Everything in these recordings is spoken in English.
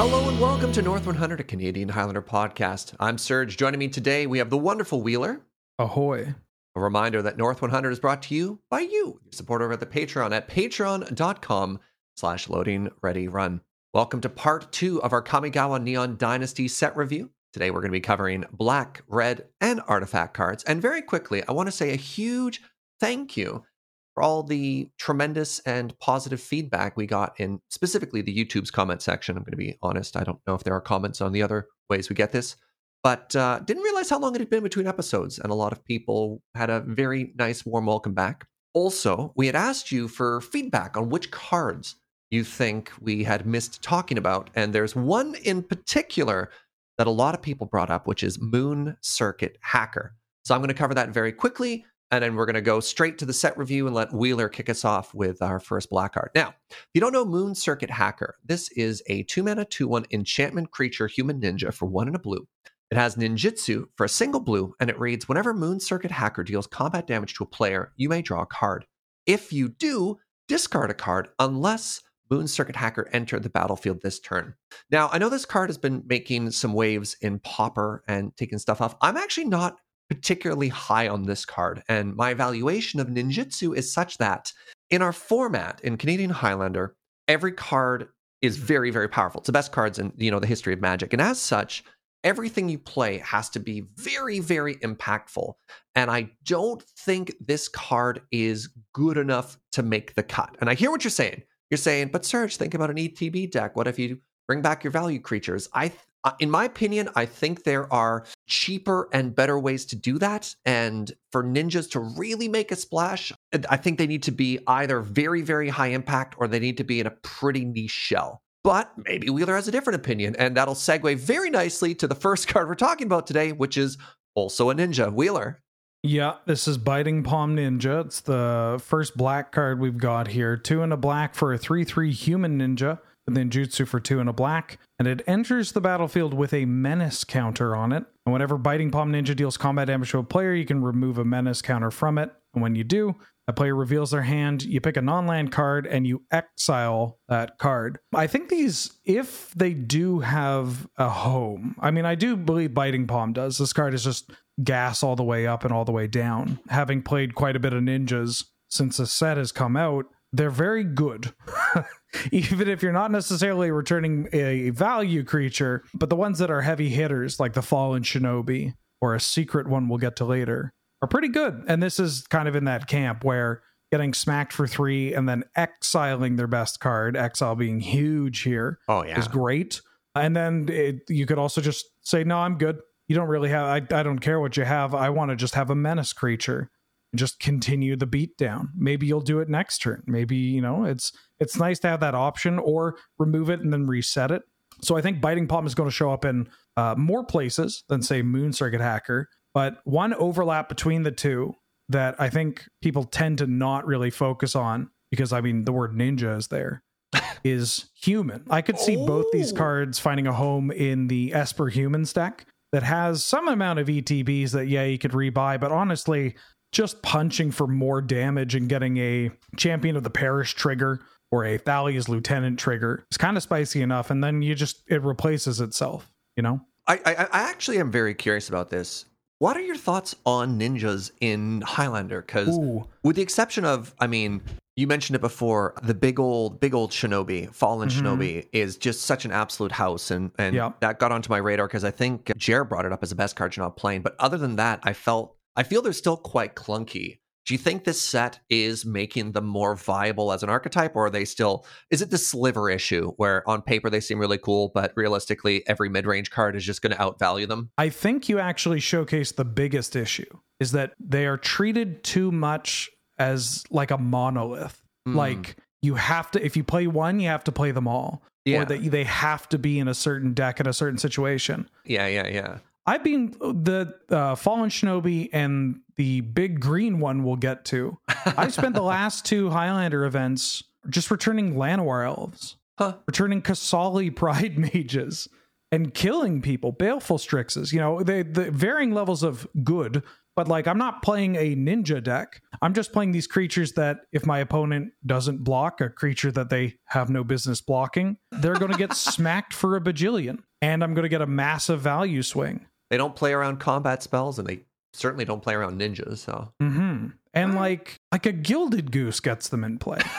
Hello and welcome to North 100, a Canadian Highlander podcast. I'm Serge. Joining me today, we have the wonderful Wheeler. Ahoy. A reminder that North 100 is brought to you by you, your support over at the Patreon at patreon.com slash loading ready run. Welcome to part two of our Kamigawa Neon Dynasty set review. Today we're going to be covering black, red, and artifact cards. And very quickly, I want to say a huge thank you for all the tremendous and positive feedback we got in specifically the YouTube's comment section. I'm going to be honest, I don't know if there are comments on the other ways we get this, but uh, didn't realize how long it had been between episodes. And a lot of people had a very nice, warm welcome back. Also, we had asked you for feedback on which cards you think we had missed talking about. And there's one in particular that a lot of people brought up, which is Moon Circuit Hacker. So I'm going to cover that very quickly. And then we're going to go straight to the set review and let Wheeler kick us off with our first black card. Now, if you don't know Moon Circuit Hacker, this is a two mana, two one enchantment creature human ninja for one and a blue. It has ninjutsu for a single blue, and it reads Whenever Moon Circuit Hacker deals combat damage to a player, you may draw a card. If you do, discard a card unless Moon Circuit Hacker entered the battlefield this turn. Now, I know this card has been making some waves in Pauper and taking stuff off. I'm actually not particularly high on this card, and my evaluation of ninjutsu is such that in our format in Canadian Highlander, every card is very, very powerful. It's the best cards in you know the history of Magic, and as such, everything you play has to be very, very impactful. And I don't think this card is good enough to make the cut. And I hear what you're saying. You're saying, but Serge, think about an ETB deck. What if you bring back your value creatures? I uh, in my opinion, I think there are cheaper and better ways to do that. And for ninjas to really make a splash, I think they need to be either very, very high impact or they need to be in a pretty niche shell. But maybe Wheeler has a different opinion, and that'll segue very nicely to the first card we're talking about today, which is also a ninja. Wheeler. Yeah, this is Biting Palm Ninja. It's the first black card we've got here. Two and a black for a 3 3 human ninja and then Jutsu for two and a black, and it enters the battlefield with a menace counter on it. And whenever Biting Palm Ninja deals combat damage to a player, you can remove a menace counter from it. And when you do, a player reveals their hand, you pick a non land card, and you exile that card. I think these, if they do have a home, I mean, I do believe Biting Palm does. This card is just gas all the way up and all the way down. Having played quite a bit of ninjas since the set has come out, they're very good. Even if you're not necessarily returning a value creature, but the ones that are heavy hitters, like the Fallen Shinobi or a secret one we'll get to later, are pretty good. And this is kind of in that camp where getting smacked for three and then exiling their best card, exile being huge here, oh, yeah. is great. And then it, you could also just say, no, I'm good. You don't really have, I, I don't care what you have. I want to just have a menace creature just continue the beat down. Maybe you'll do it next turn. Maybe, you know, it's it's nice to have that option or remove it and then reset it. So I think Biting Palm is going to show up in uh, more places than say Moon Circuit Hacker, but one overlap between the two that I think people tend to not really focus on because I mean the word ninja is there is human. I could see oh. both these oh. cards finding a home in the Esper Human stack that has some amount of ETBs that yeah you could rebuy, but honestly, just punching for more damage and getting a champion of the parish trigger or a Thalia's lieutenant trigger is kind of spicy enough, and then you just it replaces itself. You know. I, I, I actually am very curious about this. What are your thoughts on ninjas in Highlander? Because with the exception of, I mean, you mentioned it before, the big old, big old Shinobi, Fallen mm-hmm. Shinobi, is just such an absolute house, and and yep. that got onto my radar because I think Jer brought it up as the best card you're not playing. But other than that, I felt I feel they're still quite clunky. Do you think this set is making them more viable as an archetype, or are they still? Is it the sliver issue where on paper they seem really cool, but realistically every mid range card is just going to outvalue them? I think you actually showcase the biggest issue is that they are treated too much as like a monolith. Mm. Like you have to, if you play one, you have to play them all. Yeah. Or that they have to be in a certain deck in a certain situation. Yeah, yeah, yeah. I've been the uh, Fallen Shinobi and the big green one we'll get to. I spent the last two Highlander events just returning Llanowar elves, huh. returning Qasali Pride mages, and killing people, baleful strixes, you know, they the varying levels of good. But like, I'm not playing a ninja deck. I'm just playing these creatures that, if my opponent doesn't block a creature that they have no business blocking, they're going to get smacked for a bajillion, and I'm going to get a massive value swing. They don't play around combat spells, and they certainly don't play around ninjas. So, hmm and like, like a gilded goose gets them in play.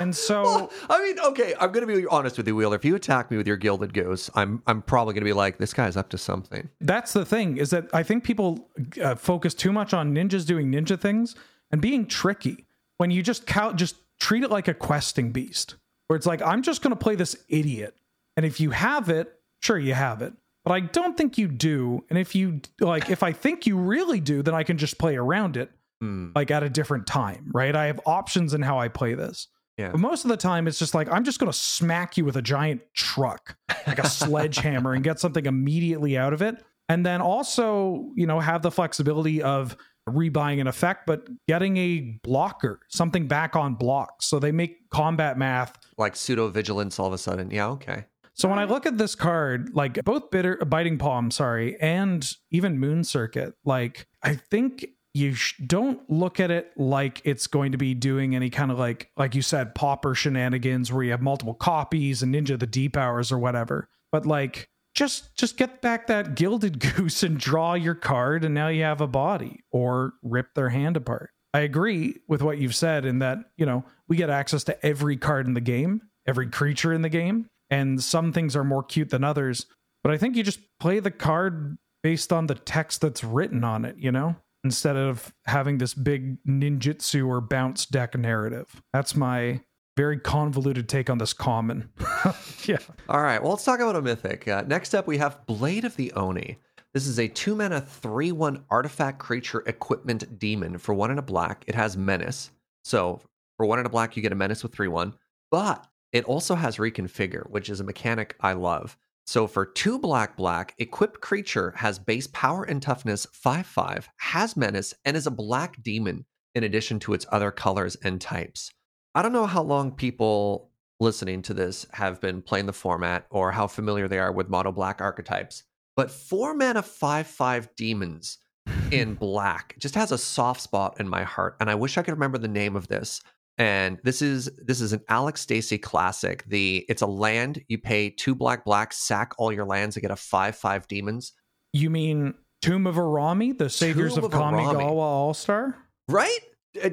And so, well, I mean, okay, I'm going to be honest with you, Wheeler. If you attack me with your gilded goose, I'm I'm probably going to be like, this guy's up to something. That's the thing is that I think people uh, focus too much on ninjas doing ninja things and being tricky when you just count, just treat it like a questing beast, where it's like, I'm just going to play this idiot, and if you have it, sure, you have it. But I don't think you do. And if you like, if I think you really do, then I can just play around it, Hmm. like at a different time, right? I have options in how I play this. Yeah. But most of the time, it's just like, I'm just going to smack you with a giant truck, like a sledgehammer, and get something immediately out of it. And then also, you know, have the flexibility of rebuying an effect, but getting a blocker, something back on blocks. So they make combat math. Like pseudo vigilance all of a sudden. Yeah, okay. So when I look at this card, like both bitter, biting palm, sorry, and even moon circuit, like I think you sh- don't look at it like it's going to be doing any kind of like like you said Pauper shenanigans where you have multiple copies and ninja the deep hours or whatever. But like just just get back that gilded goose and draw your card and now you have a body or rip their hand apart. I agree with what you've said in that you know we get access to every card in the game every creature in the game and some things are more cute than others but i think you just play the card based on the text that's written on it you know instead of having this big ninjutsu or bounce deck narrative. That's my very convoluted take on this common. yeah. All right. Well, let's talk about a mythic. Uh, next up, we have Blade of the Oni. This is a two mana, three one artifact creature equipment demon for one and a black. It has menace. So for one and a black, you get a menace with three one, but it also has reconfigure, which is a mechanic I love. So for two black black, equipped creature has base power and toughness 5 5, has menace, and is a black demon in addition to its other colors and types. I don't know how long people listening to this have been playing the format or how familiar they are with mono black archetypes, but four mana 5 5 demons in black just has a soft spot in my heart. And I wish I could remember the name of this and this is this is an Alex Steacy classic. The it's a land you pay two black black, sack all your lands to get a five five demons. You mean Tomb of Urami, the Saviors Tomb of, of. Kamigawa All Star? Right?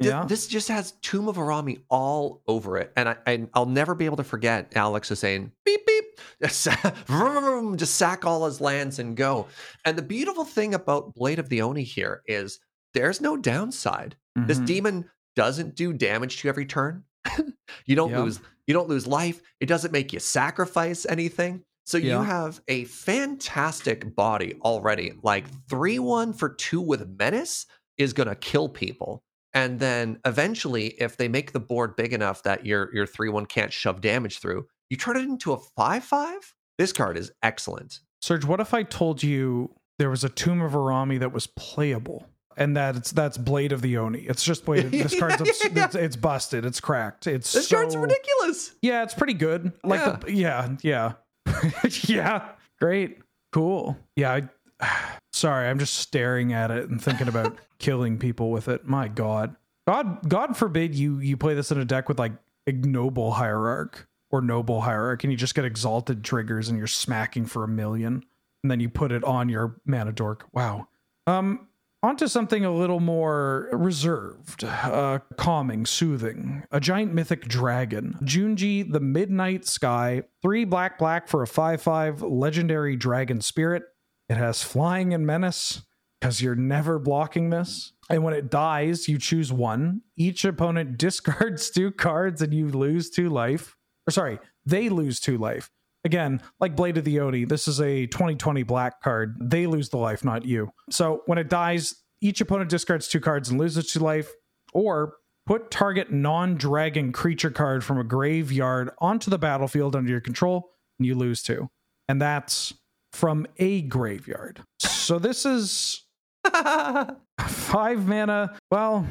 Yeah. This just has Tomb of Urami all over it, and I, I I'll never be able to forget Alex is saying beep beep, vroom, just sack all his lands and go. And the beautiful thing about Blade of the Oni here is there's no downside. This Mhm. demon doesn't do damage to you every turn. you don't lose you don't lose life. It doesn't make you sacrifice anything. So you have a fantastic body already. Like 3-1 for 2 with menace is going to kill people. And then eventually if they make the board big enough that your your 3-1 can't shove damage through, you turn it into a 5-5. This card is excellent. Serge, what if I told you there was a Tomb of Urami that was playable? And that it's that's Blade of the Oni. It's just Blade. This card's it's, it's busted. It's cracked. It's This so, card's ridiculous. Yeah, it's pretty good. Like Yeah. the yeah, yeah. yeah. Great. Cool. Yeah, I sorry, I'm just staring at it and thinking about killing people with it. My god. God God forbid you you play this in a deck with like ignoble hierarch or noble hierarch and you just get exalted triggers and you're smacking for a million and then you put it on your mana dork. Wow. Um onto something a little more reserved, uh, calming, soothing. A giant mythic dragon. Junji, the Midnight Sky. Three black, black for a 5 5 legendary dragon spirit. It has flying and menace because you're never blocking this. And when it dies, you choose one. Each opponent discards two cards and you lose two life. Or sorry, they lose two life. Again, like Blade of the Oni, this is a 2020 black card. They lose the life, not you. So when it dies, each opponent discards two cards and loses two life, or put target non dragon creature card from a graveyard onto the battlefield under your control, and you lose two. And that's from a graveyard. So this is five mana. Well,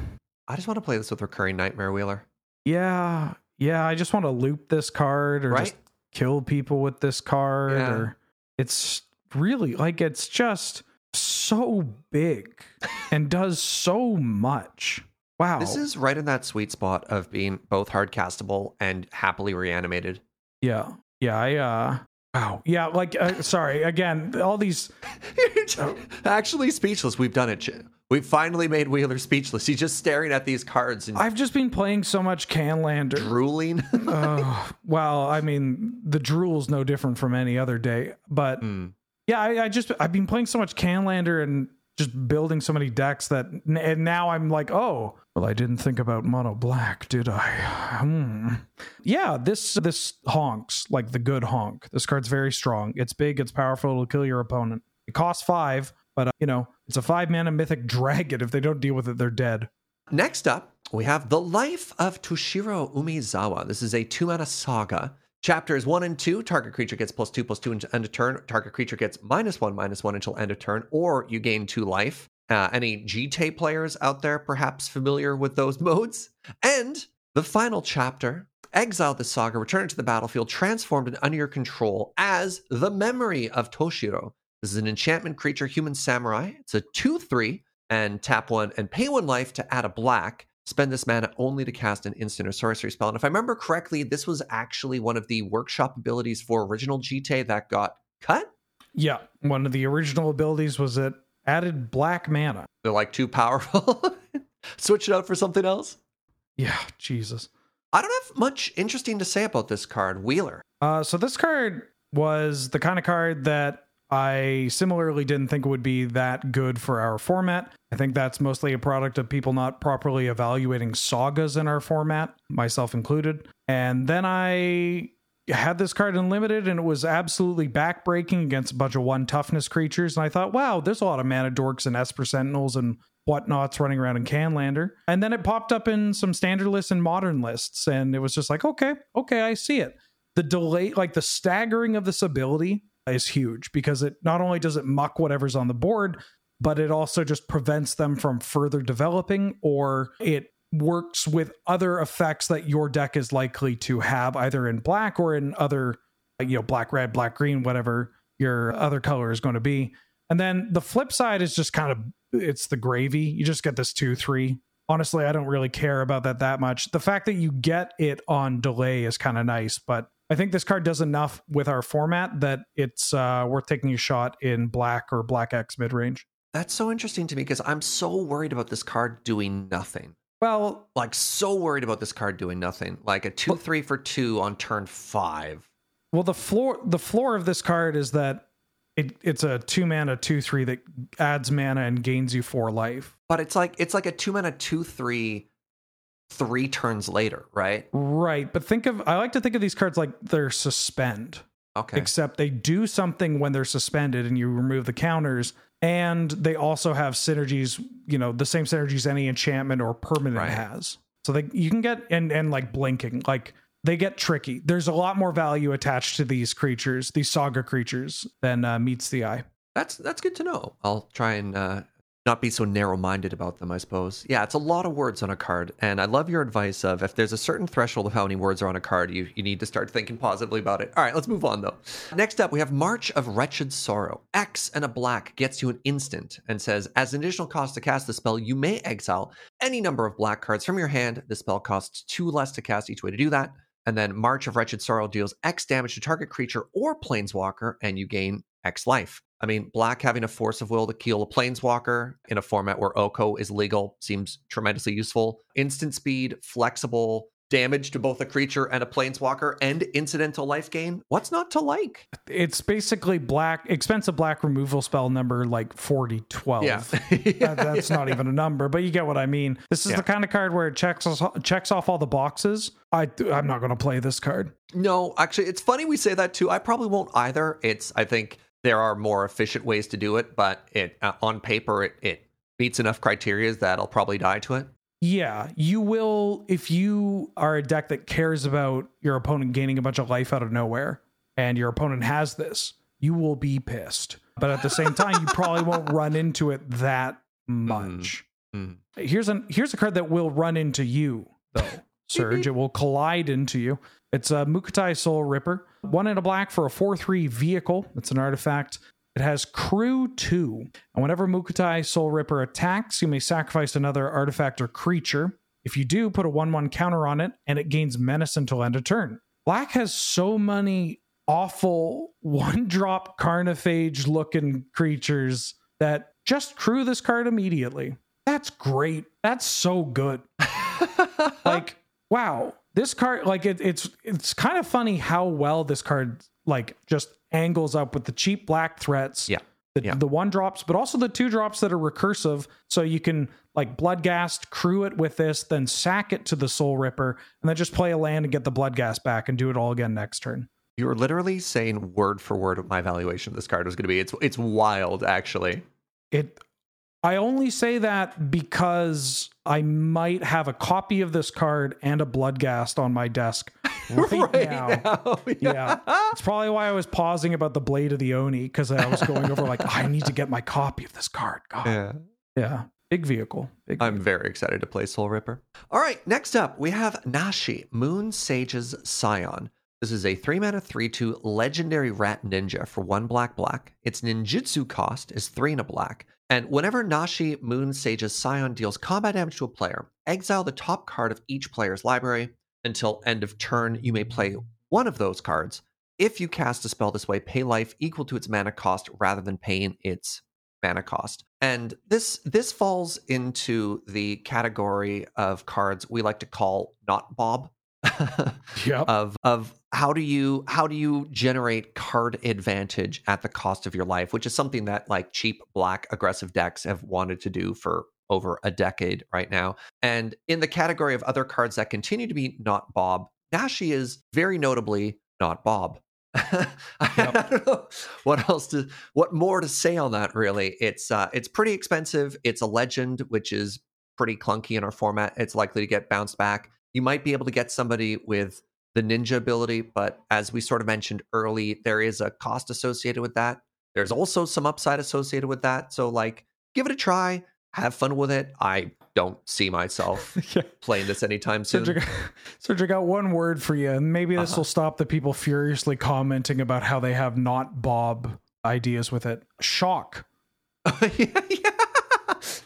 I just want to play this with recurring nightmare wheeler. yeah, yeah. I just want to loop this card or Right? just kill people with this card Yeah. or it's really like it's just so big and does so much. Wow. This is right in that sweet spot of being both hard castable and happily reanimated. Yeah. Yeah, I uh wow. Yeah, like uh, sorry, again, all these Actually speechless. We've done it. We've finally made Wheeler speechless. He's just staring at these cards and I've just been playing so much Canlander. drooling. uh, well, I mean, the drool's no different from any other day, but Mm. yeah, I, I just I've been playing so much Canlander and just building so many decks that and now I'm like, oh, well, I didn't think about mono black, did I? Hmm. Yeah, this this honks like the good honk. This card's very strong. It's big. It's powerful. It'll kill your opponent. It costs five, but uh, you know it's a five mana mythic dragon. If they don't deal with it, they're dead. Next up, we have The Life of Toshiro Umezawa. This is a two mana saga. Chapters one and two, target creature gets plus two plus two until end of turn. Target creature gets minus one minus one until end of turn, or you gain two life. Uh, any Jitte players out there perhaps familiar with those modes? And the final chapter, exile the saga, return to the battlefield, transformed and under your control as the memory of Toshiro. This is an enchantment creature, human samurai. It's a 2 3 and tap one and pay one life to add a black. Spend this mana only to cast an instant or sorcery spell. And if I remember correctly, this was actually one of the workshop abilities for original Jitte that got cut. Yeah, one of the original abilities was it added black mana. They're like too powerful. Switch it out for something else. Yeah, Jesus. I don't have much interesting to say about this card, Wheeler. Uh, so this card was the kind of card that I similarly didn't think would be that good for our format. I think that's mostly a product of people not properly evaluating sagas in our format, myself included. And then I had this card in limited and it was absolutely backbreaking against a bunch of one toughness creatures. And I thought, wow, there's a lot of mana dorks and Esper Sentinels and whatnots running around in Canlander. And then it popped up in some standard lists and modern lists. And it was just like, okay, okay, I see it. The delay, like the staggering of this ability is huge because it not only does it muck whatever's on the board, but it also just prevents them from further developing or it works with other effects that your deck is likely to have either in black or in other you know black red black green whatever your other color is going to be. And then the flip side is just kind of it's the gravy. You just get this 2 3 honestly i don't really care about that that much. The fact that you get it on delay is kind of nice but i think this card does enough with our format that it's uh, worth taking a shot in black or black x mid range That's so interesting to me because I'm so worried about this card doing nothing. Well Like, so worried about this card doing nothing. Like a 2 3 for 2 on turn 5. Well, the floor the floor of this card is that it, it's a two mana two three that adds mana and gains you four life. But it's like it's like a 2 mana two three three turns later, right? Right, but think of I like to think of these cards like they're suspend, Okay. except they do something when they're suspended and you remove the counters, and they also have synergies. You know, the same synergies any enchantment or permanent Right. has. So they you can get and and like blinking like. They get tricky. There's a lot more value attached to these creatures, these saga creatures, than uh, meets the eye. That's that's good to know. I'll try and uh, not be so narrow-minded about them, I suppose. Yeah, it's a lot of words on a card, and I love your advice of if there's a certain threshold of how many words are on a card, you you need to start thinking positively about it. All right, let's move on though. Next up, we have March of Wretched Sorrow. X and a black gets you an instant and says, as an additional cost to cast the spell, you may exile any number of black cards from your hand. The spell costs two less to cast each way to do that. And then March of Wretched Sorrow deals X damage to target creature or planeswalker, and you gain X life. I mean, black having a force of will to kill a planeswalker in a format where Oko is legal seems tremendously useful. Instant speed, flexible, damage to both a creature and a planeswalker, and incidental life gain. What's not to like? it's basically black expensive black removal spell number like 4012 Yeah. That- that's not even a number but you get what i mean this is Yeah. the kind of card where it checks us- checks off all the boxes i i'm not going to play this card No, actually, it's funny we say that too. I probably won't either. It's, I think there are more efficient ways to do it, but it uh, on paper it it meets enough criteria that I'll probably die to it. yeah you will if you are a deck that cares about your opponent gaining a bunch of life out of nowhere and your opponent has this you will be pissed. But at the same time you probably won't run into it that much. Mm. here's an here's a card that will run into you though Serge it will collide into you It's a Mukotai Soul Ripper. One in a black for a 4 3 vehicle. It's an artifact. It has Crew 2. And whenever Mukotai Soul Ripper attacks, you may sacrifice another artifact or creature. If you do, put a 1 1 counter on it, and it gains menace until end of turn. Black has so many awful one drop carnophage looking creatures that just crew this card immediately. That's great. That's so good. like, wow. This card, like it, it's it's kind of funny how well this card like just angles up with the cheap black threats. Yeah. The, Yeah. the one drops, but also the two drops that are recursive. So you can like Bloodgast, crew it with this, then sack it to the Soul Ripper, and then just play a land and get the Bloodgast back and do it all again next turn. You were literally saying word for word what my valuation of this card was going to be. It's it's wild, actually. It I only say that because I might have a copy of this card and a Bloodgast on my desk right, now. Yeah. It's probably why I was pausing about the Blade of the Oni because I was going over like I need to get my copy of this card. God. yeah. Yeah. Big vehicle. Big I'm very excited to play Soul Ripper. All right, next up we have Nashi, Moon Sage's Scion. This is a 3 mana 3 2 legendary rat ninja for 1 black black. Its ninjutsu cost is 3 and a black. And whenever Nashi, Moon Sage's Scion deals combat damage to a player, exile the top card of each player's library. Until end of turn, you may play one of those cards. If you cast a spell this way, pay life equal to its mana cost rather than paying its mana cost. And this this falls into the category of cards we like to call not Bob. Yep. of of how do you how do you generate card advantage at the cost of your life, which is something that like cheap black aggressive decks have wanted to do for over a decade right now. And in the category of other cards that continue to be not Bob, Nashi is very notably not Bob. I don't know what else to what more to say on that really. It's uh it's pretty expensive. It's a legend which is pretty clunky in our format. It's likely to get bounced back. You might be able to get somebody with the ninja ability, but as we sort of mentioned early, there is a cost associated with that. There's also some upside associated with that. So like give it a try, have fun with it. I don't see myself yeah. playing this anytime soon. Serge, I got- got one word for you, and maybe this Uh-huh. will stop the people furiously commenting about how they have not Bob ideas with it. Shock. yeah, yeah.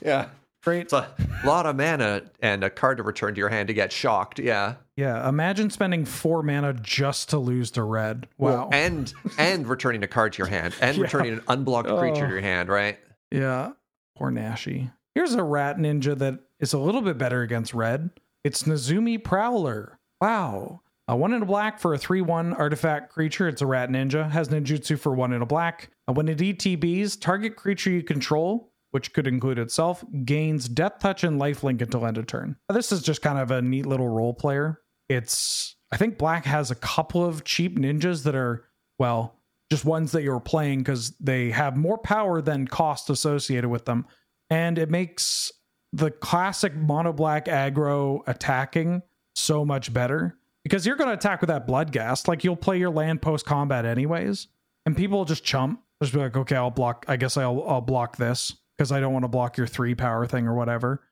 yeah. Great. It's a lot of mana and a card to return to your hand to get shocked. Yeah. Yeah. Imagine spending four mana just to lose to red. Wow. Well, and and returning a card to your hand and Yeah. returning an unblocked creature Oh. to your hand, right? Yeah. Poor Nashi. Here's a rat ninja that is a little bit better against red. It's Nezumi Prowler. Wow. A one in a black for a 3 1 artifact creature. It's a rat ninja. Has ninjutsu for one in a black. And when it ETBs, target creature you control, which could include itself, gains death touch and lifelink until end of turn. Now, This is just kind of a neat little role player. It's, I think black has a couple of cheap ninjas that are, well, just ones that you're playing because they have more power than cost associated with them. And it makes the classic mono black aggro attacking so much better because you're going to attack with that Bloodgast. Like you'll play your land post combat anyways, and people will just chump. Just be like, okay, I'll block. I guess I'll I'll block this because I don't want to block your three power thing or whatever.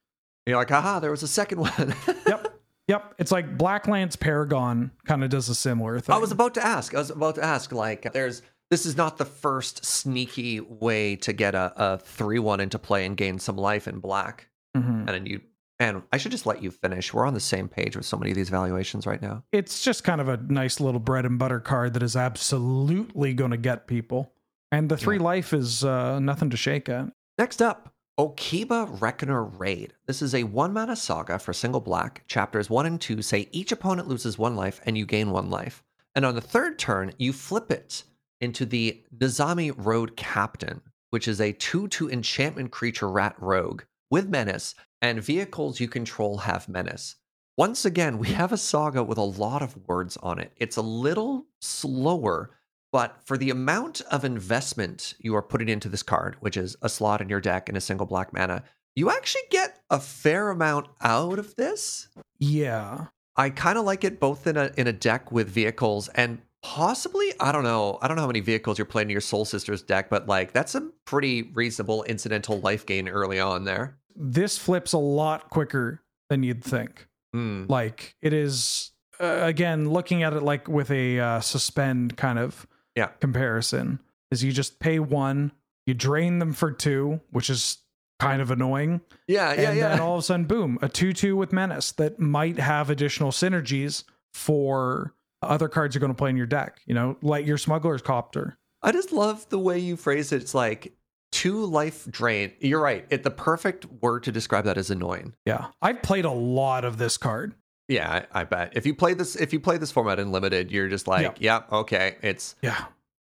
You're like, haha, there was a second one. Yep. Yep, it's like Blacklance Paragon kind of does a similar thing. I was about to ask. I was about to ask. Like, there's this is not the first sneaky way to get a, a three one into play and gain some life in black. Mhm. And then you and I should just let you finish. We're on the same page with so many of these valuations right now. it's just kind of a nice little bread and butter card that is absolutely going to get people. And the three life is uh, nothing to shake at. Next up, Okiba Reckoner Raid. This is a one mana saga for single black. Chapters one and two say each opponent loses one life and you gain one life. And on the third turn, you flip it into the Nezumi Road Captain, which is a 2 2 enchantment creature rat rogue with menace, and vehicles you control have menace. Once again, we have a saga with a lot of words on it. It's a little slower, but for the amount of investment you are putting into this card, which is a slot in your deck and a single black mana, you actually get a fair amount out of this. Yeah. I kind of like it both in a in a deck with vehicles and possibly I don't know I don't know how many vehicles you're playing in your Soul Sisters deck, but like that's a pretty reasonable incidental life gain early on there. This flips a lot quicker than you'd think. Hmm. Like it is uh, again, looking at it like with a uh, suspend kind of Yeah. comparison, is you just pay one, you drain them for two, which is kind of annoying. Yeah, yeah, and yeah. then all of a sudden, boom, a 2 2 with Menace that might have additional synergies for other cards you're going to play in your deck. You know, like your Smuggler's Copter. I just love the way you phrase it. It's like two life drain. You're right. It the perfect word to describe that is annoying. Yeah. I've played a lot of this card. Yeah, I, I bet. If you play this if you play this format in limited, you're just like, yeah, okay, it's Yeah.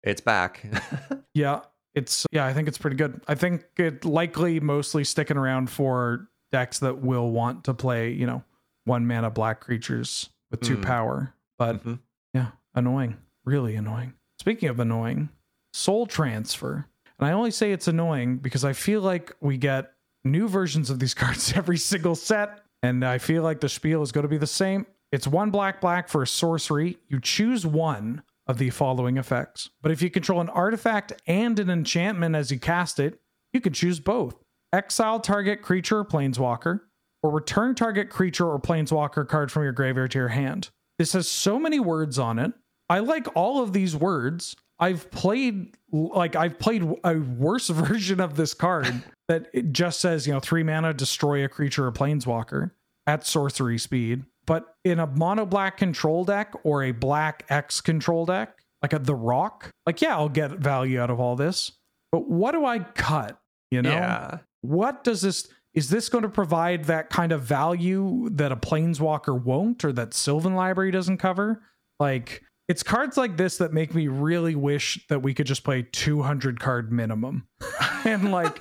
it's back. Yeah. It's, yeah, I think it's pretty good. I think it likely mostly sticking around for decks that will want to play, you know, one mana black creatures with two Mm. power. But Mhm. yeah, annoying. Really annoying. Speaking of annoying, soul transfer. And I only say it's annoying because I feel like we get new versions of these cards every single set. And I feel like the spiel is going to be the same. It's one black black for sorcery. You choose one of the following effects. But if you control an artifact and an enchantment as you cast it, you can choose both. Exile target creature or planeswalker, or return target creature or planeswalker card from your graveyard to your hand. This has so many words on it. I like all of these words. I've played like I've played a worse version of this card that it just says, you know, three mana, destroy a creature or planeswalker at sorcery speed. But in a mono black control deck or a black X control deck, like a The Rock, like, yeah, I'll get value out of all this. But what do I cut? You know? Yeah. what does this is this going to provide that kind of value that a planeswalker won't or that sylvan library doesn't cover like it's cards like this that make me really wish that we could just play 200 card minimum and like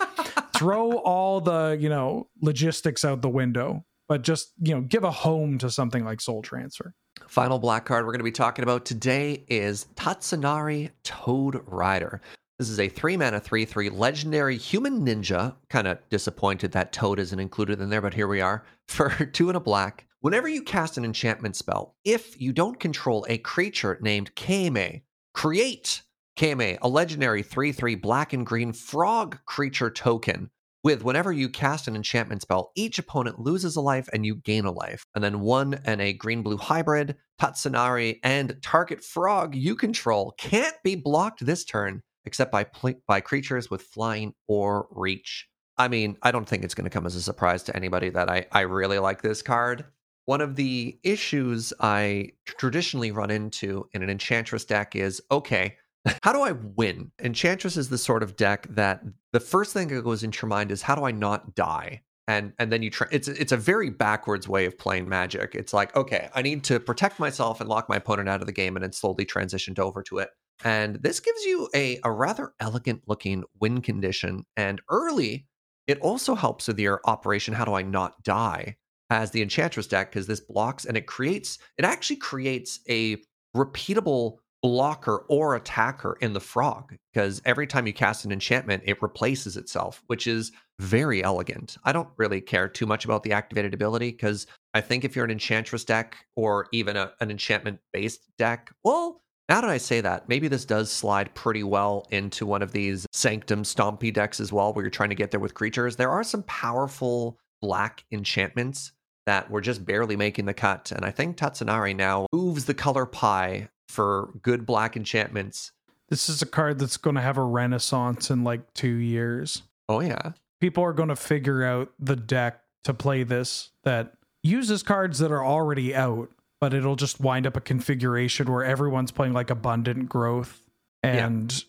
throw all the you know logistics out the window but just you know give a home to something like soul transfer Final black card we're going to be talking about today is Tatsunari Toad Rider. This is a three mana, three three legendary human ninja. Kind of disappointed that Toad isn't included in there, but here we are for two and a black. Whenever you cast an enchantment spell, if you don't control a creature named Keimi, create Keimi, a legendary 3 3 black and green frog creature token. With whenever you cast an enchantment spell, each opponent loses a life and you gain a life. And then one and a green blue hybrid, Tatsunari, and target frog you control can't be blocked this turn except by pl- by creatures with flying or reach. I mean, I don't think it's going to come as a surprise to anybody that I, I really like this card. One of the issues I traditionally run into in an Enchantress deck is okay, how do I win? Enchantress is the sort of deck that the first thing that goes into your mind is how do I not die? And and then you try. It's it's a very backwards way of playing Magic. It's like okay, I need to protect myself and lock my opponent out of the game, and then slowly transitioned over to it. And this gives you a a rather elegant looking win condition. And early, it also helps with your operation. How do I not die? As the Enchantress deck, because this blocks and it creates. It actually creates a repeatable blocker or attacker in the frog because every time you cast an enchantment, it replaces itself, which is very elegant. I don't really care too much about the activated ability because I think if you're an enchantress deck or even a, an enchantment based deck, well, now that I say that, maybe this does slide pretty well into one of these Sanctum Stompy decks as well, where you're trying to get there with creatures. There are some powerful black enchantments that were just barely making the cut. And I think Tatsunari now moves the color pie for good black enchantments. this is a card that's going to have a renaissance in like two years Oh, yeah. people are going to figure out the deck to play this that uses cards that are already out, but it'll just wind up a configuration where everyone's playing like abundant growth. And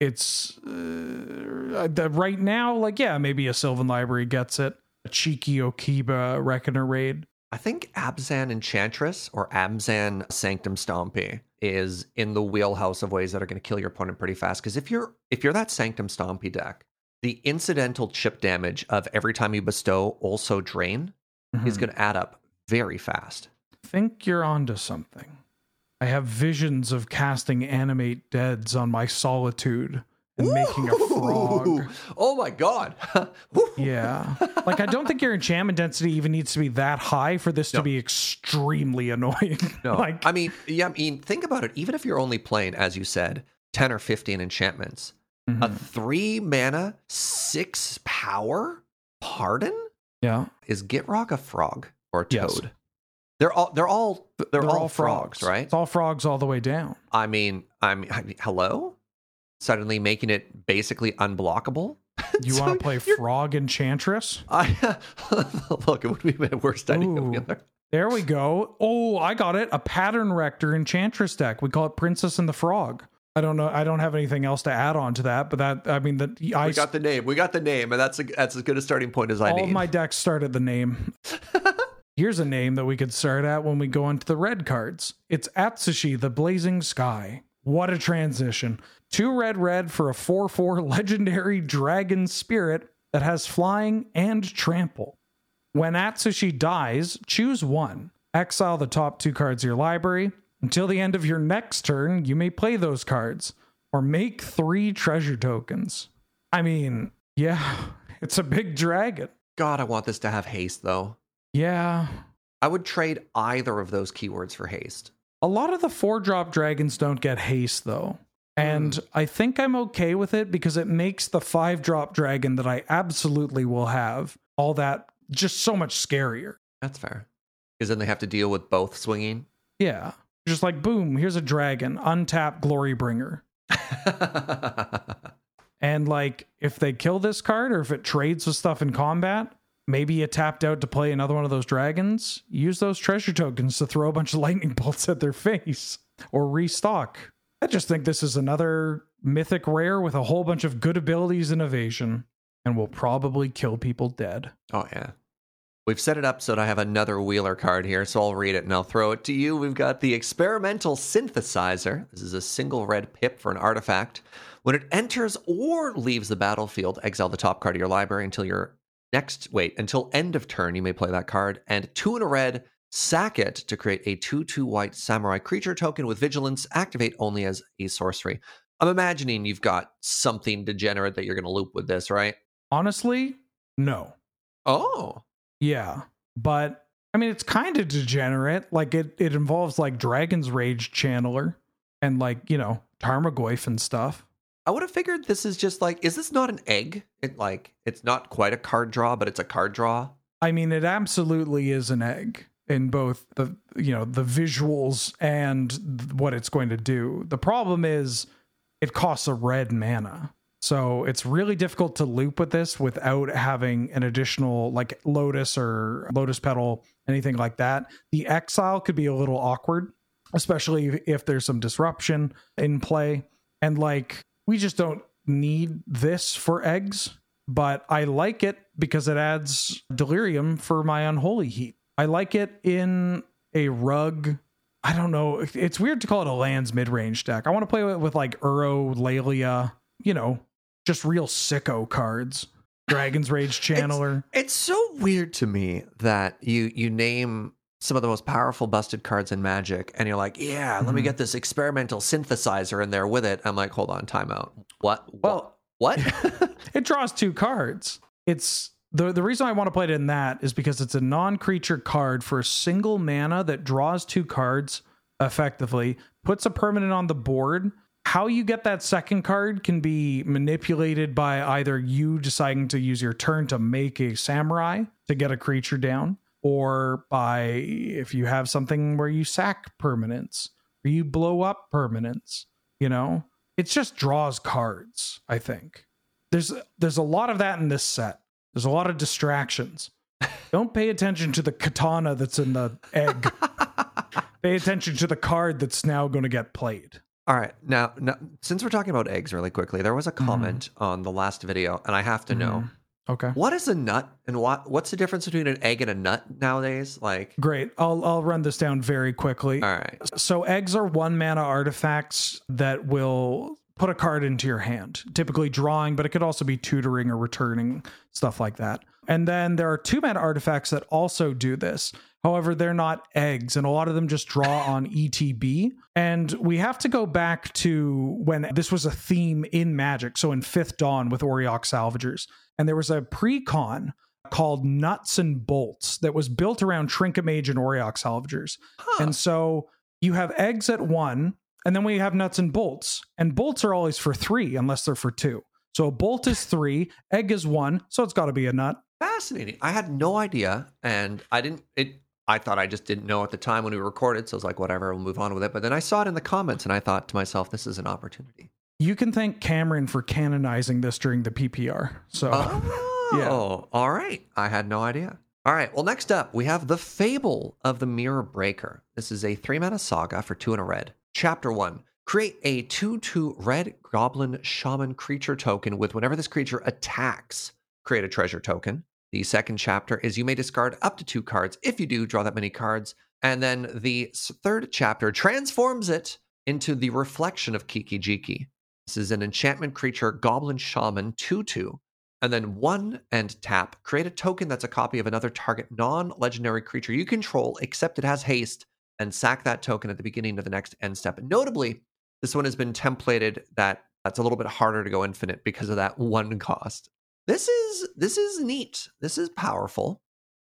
it's uh, the- right now, like, yeah, maybe a Sylvan Library gets it, cheeky Okiba Reckoner Raid. I think Abzan Enchantress or Abzan Sanctum Stompy is in the wheelhouse of ways that are going to kill your opponent pretty fast. Because if you're if you're that Sanctum Stompy deck, the incidental chip damage of every time you bestow also drain is Mhm. going to add up very fast. think you're onto something. I have visions of casting animate deads on my solitude and making a frog. Oh my god! Yeah. Like I don't think your enchantment density even needs to be that high for this No. to be extremely annoying. No, like I mean, yeah, I mean, think about it. Even if you're only playing, as you said, ten or fifteen enchantments, a mhm. three mana, six power pardon yeah. is Gitrog a frog or a Yes. toad? They're all they're all they're, all, frogs, right? It's all frogs all the way down. I mean, I mean, hello. Suddenly making it basically unblockable. You So want to play you're- Frog Enchantress? I look. It would be my worst idea. Ooh. Wheeler. There we go. Oh, I got it. A pattern rector Enchantress deck. We call it Princess and the Frog. I don't know. I don't have anything else to add on to that, but that I mean that I We got the name. We got the name, and that's a, that's as good a starting point as I all need. of my decks start at the name. Here's a name that we could start at when we go into the red cards. It's Atsushi, the Blazing Sky. What a transition. Two red red for a 4 4 legendary dragon spirit that has flying and trample. When Atsushi dies, choose one. Exile the top two cards of your library. Until the end of your next turn, you may play those cards or make three treasure tokens. I mean, yeah, it's a big dragon. God, I want this to have haste though. Yeah. I would trade either of those keywords for haste. A lot of the four drop dragons don't get haste though. And mm. I think I'm okay with it because it makes the five drop dragon that I absolutely will have all that just so much scarier. That's fair. Because then they have to deal with both swinging. Yeah. Just like, boom, here's a dragon, untap glory bringer. And like, if they kill this card or if it trades with stuff in combat, maybe you tapped out to play another one of those dragons. Use those treasure tokens to throw a bunch of lightning bolts at their face or restock. I just think this is another mythic rare with a whole bunch of good abilities and evasion and will probably kill people dead. oh yeah. We've set it up so that I have another Wheeler card here, so I'll read it and I'll throw it to you. We've got the Experimental Synthesizer. This is a single red pip for an artifact. When it enters or leaves the battlefield, exile the top card of your library until your next wait until end of turn. You may play that card and two in a red. Sack it to create a two-two white samurai creature token with vigilance. Activate only as a sorcery. I'm imagining you've got something degenerate that you're going to loop with this, right? Honestly, no. Oh, Yeah. But I mean, it's kind of degenerate. Like, it, it involves like Dragon's Rage Channeler and like, you know, Tarmogoyf and stuff. I would have figured this is just like, is this not an egg? It like it's not quite a card draw, but it's a card draw. I mean, it absolutely is an egg in both the you know the visuals and what it's going to do. The problem is it costs a red mana. So it's really difficult to loop with this without having an additional like lotus or lotus petal anything like that. The exile could be a little awkward, especially if there's some disruption in play and like we just don't need this for eggs but I like it because it adds delirium for my unholy heat. I like it in a rug. I don't know. It's weird to call it a lands mid range deck. I want to play with, with like Uro, Lalia, you know, just real sicko cards. Dragon's Rage Channeler. It's so weird to me that you you name some of the most powerful busted cards in Magic, and you're like, yeah, let me Mhm. get this experimental synthesizer in there with it. I'm like, hold on, timeout. What? Well, what? it draws two cards. It's the the reason I want to play it in that is because it's a non-creature card for a single mana that draws two cards effectively, puts a permanent on the board. How you get that second card can be manipulated by either you deciding to use your turn to make a samurai to get a creature down, or by if you have something where you sack permanents or you blow up permanents, you know? It just draws cards, I think there's there's a lot of that in this set. There's a lot of distractions. Don't pay attention to the katana that's in the egg. pay attention to the card that's now going to get played. All right, now, now since we're talking about eggs really quickly, there was a Mm-hmm. comment on the last video, and I have to know Okay. what is a nut and what what's the difference between an egg and a nut nowadays? Like, Great. I'll I'll run this down very quickly. all right, So eggs are one mana artifacts that will put a card into your hand, typically drawing, but it could also be tutoring or returning, stuff like that. And then there are two mana artifacts that also do this. However, they're not eggs, and a lot of them just draw on ETB. And we have to go back to when this was a theme in Magic. So in Fifth Dawn with Auriok Salvagers. And there was a pre-con called Nuts and Bolts that was built around Trinket Mage and Auriok Salvagers. Huh. And so you have eggs at one, and then we have nuts and bolts. And bolts are always for three unless they're for two. So a bolt is three, egg is one, so it's got to be a nut. fascinating. I had no idea, and I didn't. It. I thought I just didn't know at the time when we recorded, so I was like, whatever, we'll move on with it. But then I saw it in the comments, and I thought to myself, this is an opportunity. You can thank Cameron for canonizing this during the PPR. So Oh, Yeah. all right. I had no idea. All right. Well, next up, we have The Fable of the Mirror Breaker. This is a three mana saga for two and a red. Chapter one create a 2 2 red goblin shaman creature token with whenever this creature attacks, create a treasure token. The second chapter is you may discard up to two cards. If you do, draw that many cards. And then the third chapter transforms it into the reflection of Kiki Jiki. This is an enchantment creature, Goblin Shaman 2 2 and then one and tap. Create a token that's a copy of another target non legendary creature you control, except it has haste, and sack that token at the beginning of the next end step. Notably, this one has been templated that that's a little bit harder to go infinite because of that one cost. This is this is neat. This is powerful.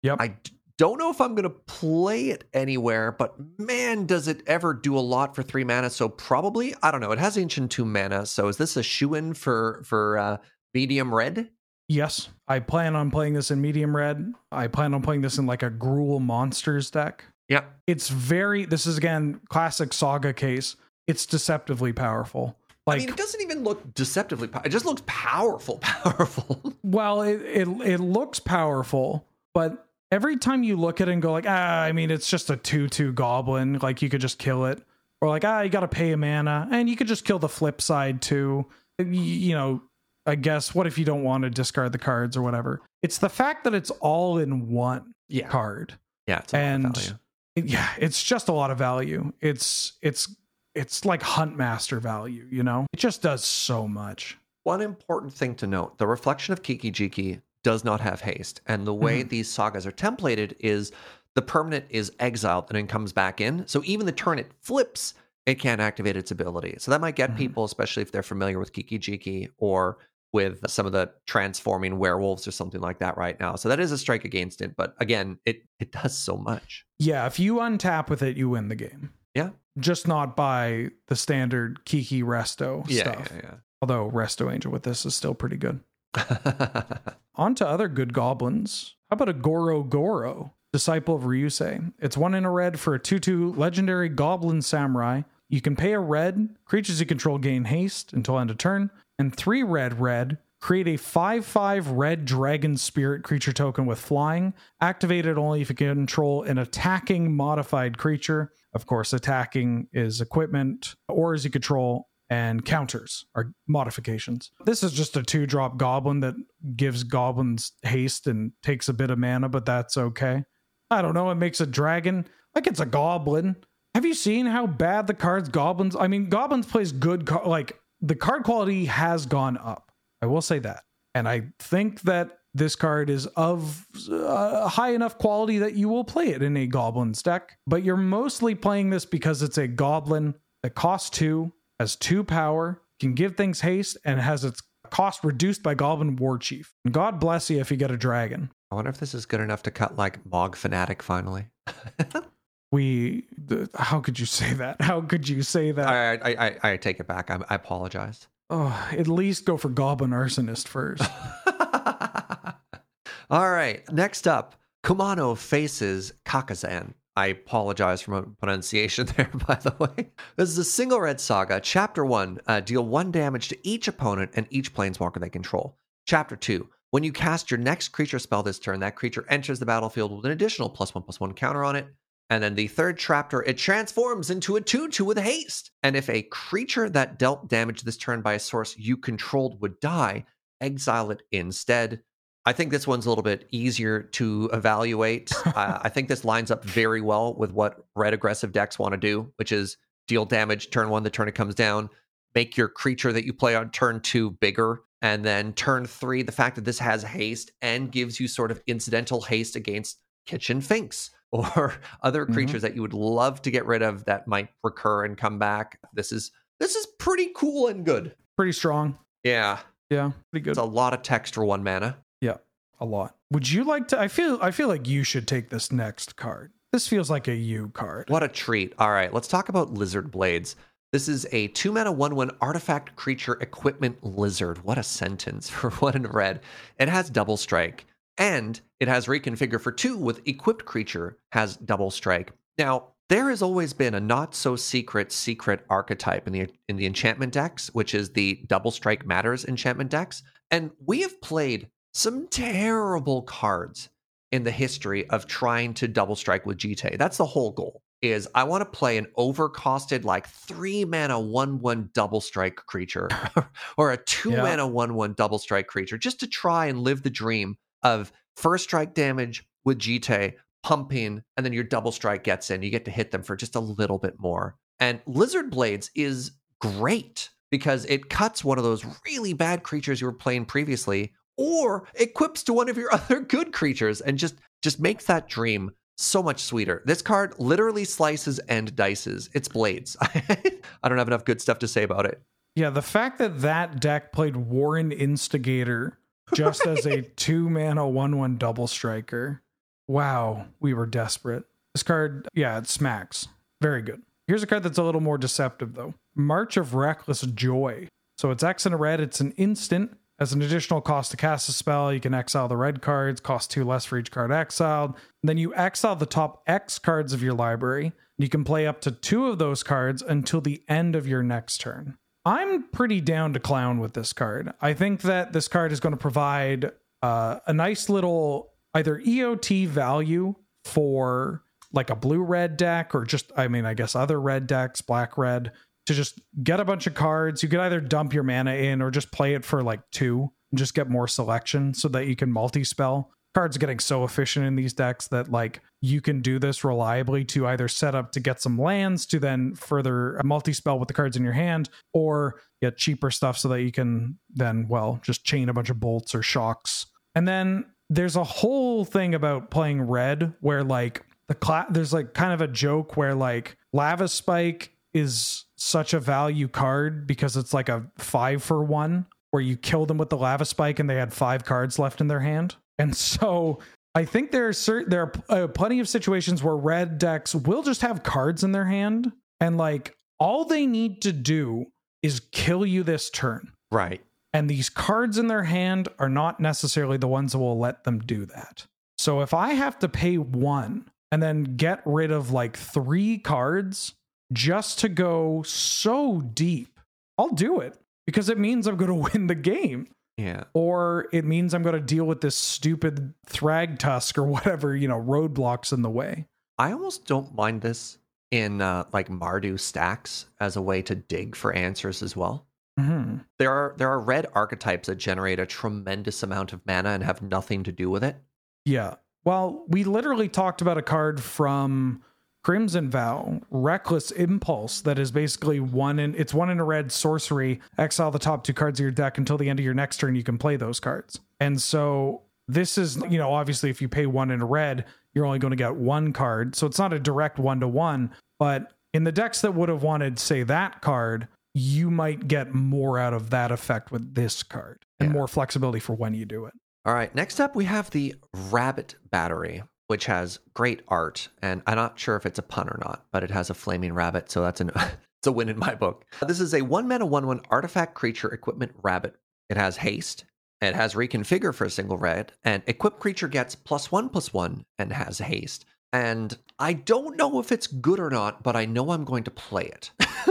Yep. I d- don't know if I'm going to play it anywhere, but man, does it ever do a lot for three mana? So probably, I don't know. It has ancient two mana. So is this a shoe in for for uh, medium red? yes, I plan on playing this in medium red. I plan on playing this in like a Gruul Monsters deck. Yeah. It's very this is again classic saga case. It's deceptively powerful. I mean, it doesn't even look deceptively. pow- It just looks powerful, powerful. well, it, it it looks powerful, but every time you look at it and go like, ah, I mean, it's just a two-two goblin. Like you could just kill it, or like, ah, you got to pay a mana, and you could just kill the flip side too. You know, I guess what if you don't want to discard the cards or whatever? It's the fact that it's all in one yeah, card. yeah. It's a and value. it- yeah, it's just a lot of value. It's it's it's like Huntmaster value. You know, it just does so much. One important thing to note: the reflection of Kiki Jiki does not have haste, and the way these sagas are templated is the permanent is exiled and then comes back in. So even the turn it flips, it can't activate its ability. So that might get Mhm. people, especially if they're familiar with Kiki Jiki or with some of the transforming werewolves or something like that right now. So that is a strike against it. But again, it it does so much. Yeah, if you untap with it, you win the game. Yeah. Just not by the standard Kiki Resto stuff. yeah, Although Resto Angel with this is still pretty good. On to other good goblins. How about a Goro Goro, Disciple of Ryusei? It's one in a red for a 2 2 legendary goblin samurai. You can pay a red, creatures you control gain haste until end of turn, and three red red. Create a 5 5 red dragon spirit creature token with flying. Activated only if you control an attacking modified creature. Of course, attacking is equipment, or as you control, and counters are modifications. This is just a two drop goblin that gives goblins haste and takes a bit of mana, but that's okay. I don't know. It makes a dragon like it's a goblin. Have you seen how bad the cards goblins? I mean, goblins plays good. Like the card quality has gone up. I will say that, and I think that this card is of uh, high enough quality that you will play it in a goblins deck. But you're mostly playing this because it's a goblin that costs two, has two power, can give things haste, and has its cost reduced by Goblin Warchief. And God bless you if you get a dragon. I wonder if this is good enough to cut like Mog Fanatic finally. We, the, how could you say that? How could you say that? I, I, I, I take it back. I, I apologize. oh, at least go for Goblin Arsonist first. All right. Next up, Kumano faces Kakkazan. I apologize for my pronunciation there, by the way. This is a single red saga. Chapter one uh, deal one damage to each opponent and each planeswalker they control. Chapter two when you cast your next creature spell this turn, that creature enters the battlefield with an additional plus one plus one counter on it. And then the third chapter, it transforms into a 2 2 with haste. And if a creature that dealt damage this turn by a source you controlled would die, exile it instead. I think this one's a little bit easier to evaluate. uh, I think this lines up very well with what red aggressive decks want to do, which is deal damage turn one, the turn it comes down, make your creature that you play on turn two bigger. And then turn three, the fact that this has haste and gives you sort of incidental haste against kitchen finks or other Mhm. creatures that you would love to get rid of that might recur and come back. This is this is pretty cool and good. Pretty strong. Yeah. Yeah, pretty good. It's a lot of text for one mana. Yeah, a lot. Would you like to? I feel. I feel like you should take this next card. This feels like a you card. What a treat. All right, let's talk about Lizard Blades. This is a two mana, one one artifact creature equipment lizard. What a sentence for one in red. It has double strike. And it has reconfigure for two with equipped creature has double strike. Now, there has always been a not so secret secret archetype in the in the enchantment decks, which is the double strike matters enchantment decks. And we have played some terrible cards in the history of trying to double strike with Jitte. That's the whole goal. Is I want to play an overcosted like three mana one one double strike creature or a two Yeah. mana one one double strike creature just to try and live the dream of first strike damage with Jitte pumping, and then your double strike gets in. You get to hit them for just a little bit more. And Lizard Blades is great because it cuts one of those really bad creatures you were playing previously, or equips to one of your other good creatures, and just just makes that dream so much sweeter. This card literally slices and dices. It's blades. I don't have enough good stuff to say about it. Yeah, the fact that that deck played Warren Instigator just as a two mana one one double striker. Wow, we were desperate. This card, yeah, it smacks. Very good. Here's a card that's a little more deceptive though. March of Reckless Joy. So it's X and a red. It's an instant. As an additional cost to cast a spell, you can exile the red cards, cost two less for each card exiled. Then you exile the top X cards of your library. You can play up to two of those cards until the end of your next turn. I'm pretty down to clown with this card. I think that this card is going to provide uh, a nice little either EOT value for like a blue red deck or just, I mean, I guess other red decks, black red, to just get a bunch of cards. You could either dump your mana in or just play it for like two and just get more selection so that you can multi spell. Cards getting so efficient in these decks that like you can do this reliably to either set up to get some lands to then further multi spell with the cards in your hand or get cheaper stuff so that you can then well just chain a bunch of bolts or shocks. And then there's a whole thing about playing red where like the cla- there's like kind of a joke where like lava spike is such a value card because it's like a 5 for 1 where you kill them with the lava spike and they had 5 cards left in their hand. And so I think there are certain there are uh, plenty of situations where red decks will just have cards in their hand and like all they need to do is kill you this turn. Right. And these cards in their hand are not necessarily the ones that will let them do that. So if I have to pay one and then get rid of like three cards just to go so deep, I'll do it because it means I'm going to win the game. Yeah. Or it means I'm going to deal with this stupid Thragtusk or whatever, you know, roadblocks in the way. I almost don't mind this in uh, like Mardu stacks as a way to dig for answers as well. hmm There are there are red archetypes that generate a tremendous amount of mana and have nothing to do with it. Yeah. Well, we literally talked about a card from Crimson Vow, Reckless Impulse, that is basically one in it's one in a red sorcery. Exile the top two cards of your deck until the end of your next turn. You can play those cards. And so this is, you know, obviously if you pay one in a red, you're only going to get one card. So it's not a direct one to one. But in the decks that would have wanted, say, that card, you might get more out of that effect with this card and Yeah. more flexibility for when you do it. All right, next up we have the Rabbit Battery, which has great art, and I'm not sure if it's a pun or not, but it has a flaming rabbit, so that's an it's a win in my book. This is a one mana one one artifact creature equipment rabbit. It has haste. It has reconfigure for a single red, and equipped creature gets plus one plus one and has haste. And I don't know if it's good or not, but I know I'm going to play it.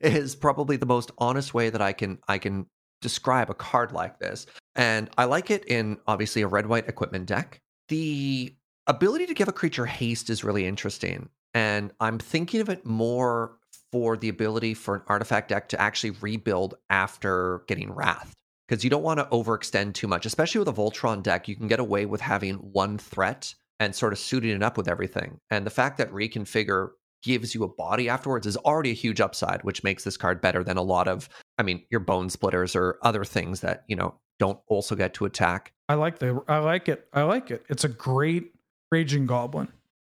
it is probably the most honest way that I can I can describe a card like this. And I like it in obviously a red white equipment deck. The ability to give a creature haste is really interesting. And I'm thinking of it more for the ability for an artifact deck to actually rebuild after getting wrath. Because you don't want to overextend too much, especially with a Voltron deck. You can get away with having one threat and sort of suiting it up with everything. And the fact that reconfigure gives you a body afterwards is already a huge upside, which makes this card better than a lot of, I mean, your Bonesplitters or other things that, you know, don't also get to attack. I like the I like it. I like it. It's a great raging goblin.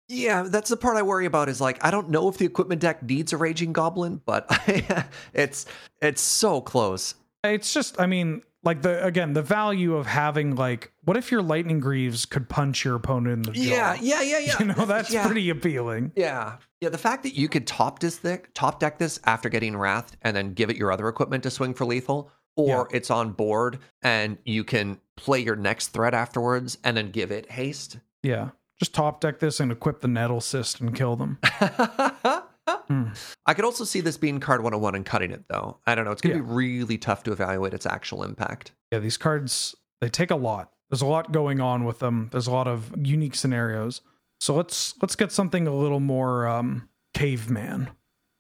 Yeah, that's the part I worry about is like I don't know if the equipment deck needs a raging goblin, but it's it's so close. It's just I mean, like the again, the value of having like what if your lightning greaves could punch your opponent in the jaw? Yeah, yeah, yeah, yeah. You know, that's Yeah. pretty appealing. Yeah. Yeah, the fact that you could top this deck, top deck this after getting wrath and then give it your other equipment to swing for lethal, or Yeah. it's on board and you can play your next threat afterwards and then give it haste. Yeah. Just top deck this and equip the Nettlecyst and kill them. Hmm. I could also see this being card 101 and cutting it though. I don't know. It's going to Yeah. be really tough to evaluate its actual impact. Yeah, these cards they take a lot. There's a lot going on with them. There's a lot of unique scenarios. So let's let's get something a little more um caveman.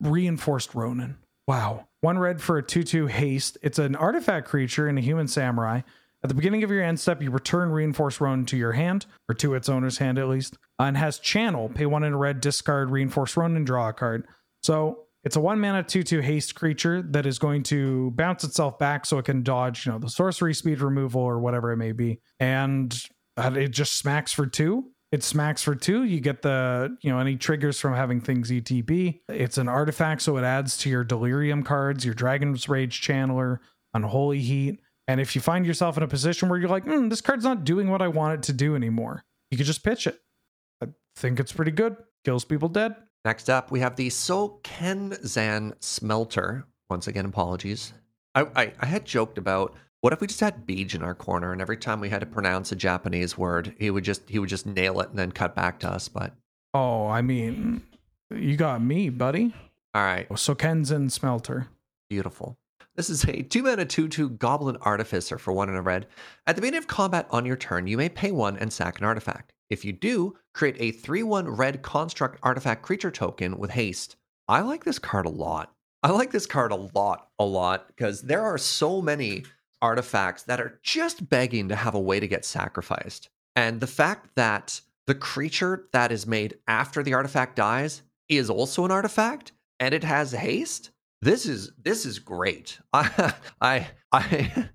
Reinforced Ronin. Wow. One red for a 2-2 haste. It's an artifact creature and a human samurai. At the beginning of your end step, you return Reinforced Ronin to your hand, or to its owner's hand at least, uh, and has channel. Pay one in a red, discard Reinforced Ronin, and draw a card. So it's a one mana 2 2 haste creature that is going to bounce itself back so it can dodge, you know, the sorcery speed removal or whatever it may be. And uh, it just smacks for two. It smacks for two. You get the, you know, any triggers from having things ETB. It's an artifact, so it adds to your Delirium cards, your Dragon's Rage Channeler, Unholy Heat. And if you find yourself in a position where you're like, hmm, this card's not doing what I want it to do anymore, you could just pitch it. I think it's pretty good. Kills people dead. Next up, we have the Sokenzan Smelter. Once again, apologies. I, I, I had joked about what if we just had Beej in our corner, and every time we had to pronounce a Japanese word, he would just he would just nail it and then cut back to us. But Oh, I mean, you got me, buddy. all right, Oh, Sokenzan Smelter. Beautiful. This is a two mana 2 2 Goblin Artificer for one and a red. At the beginning of combat on your turn, you may pay one and sack an artifact. If you do, create a 3 1 red construct artifact creature token with haste. I like this card a lot. I like this card a lot, a lot, because there are so many artifacts that are just begging to have a way to get sacrificed. And the fact that the creature that is made after the artifact dies is also an artifact and it has haste this is this is great. I I I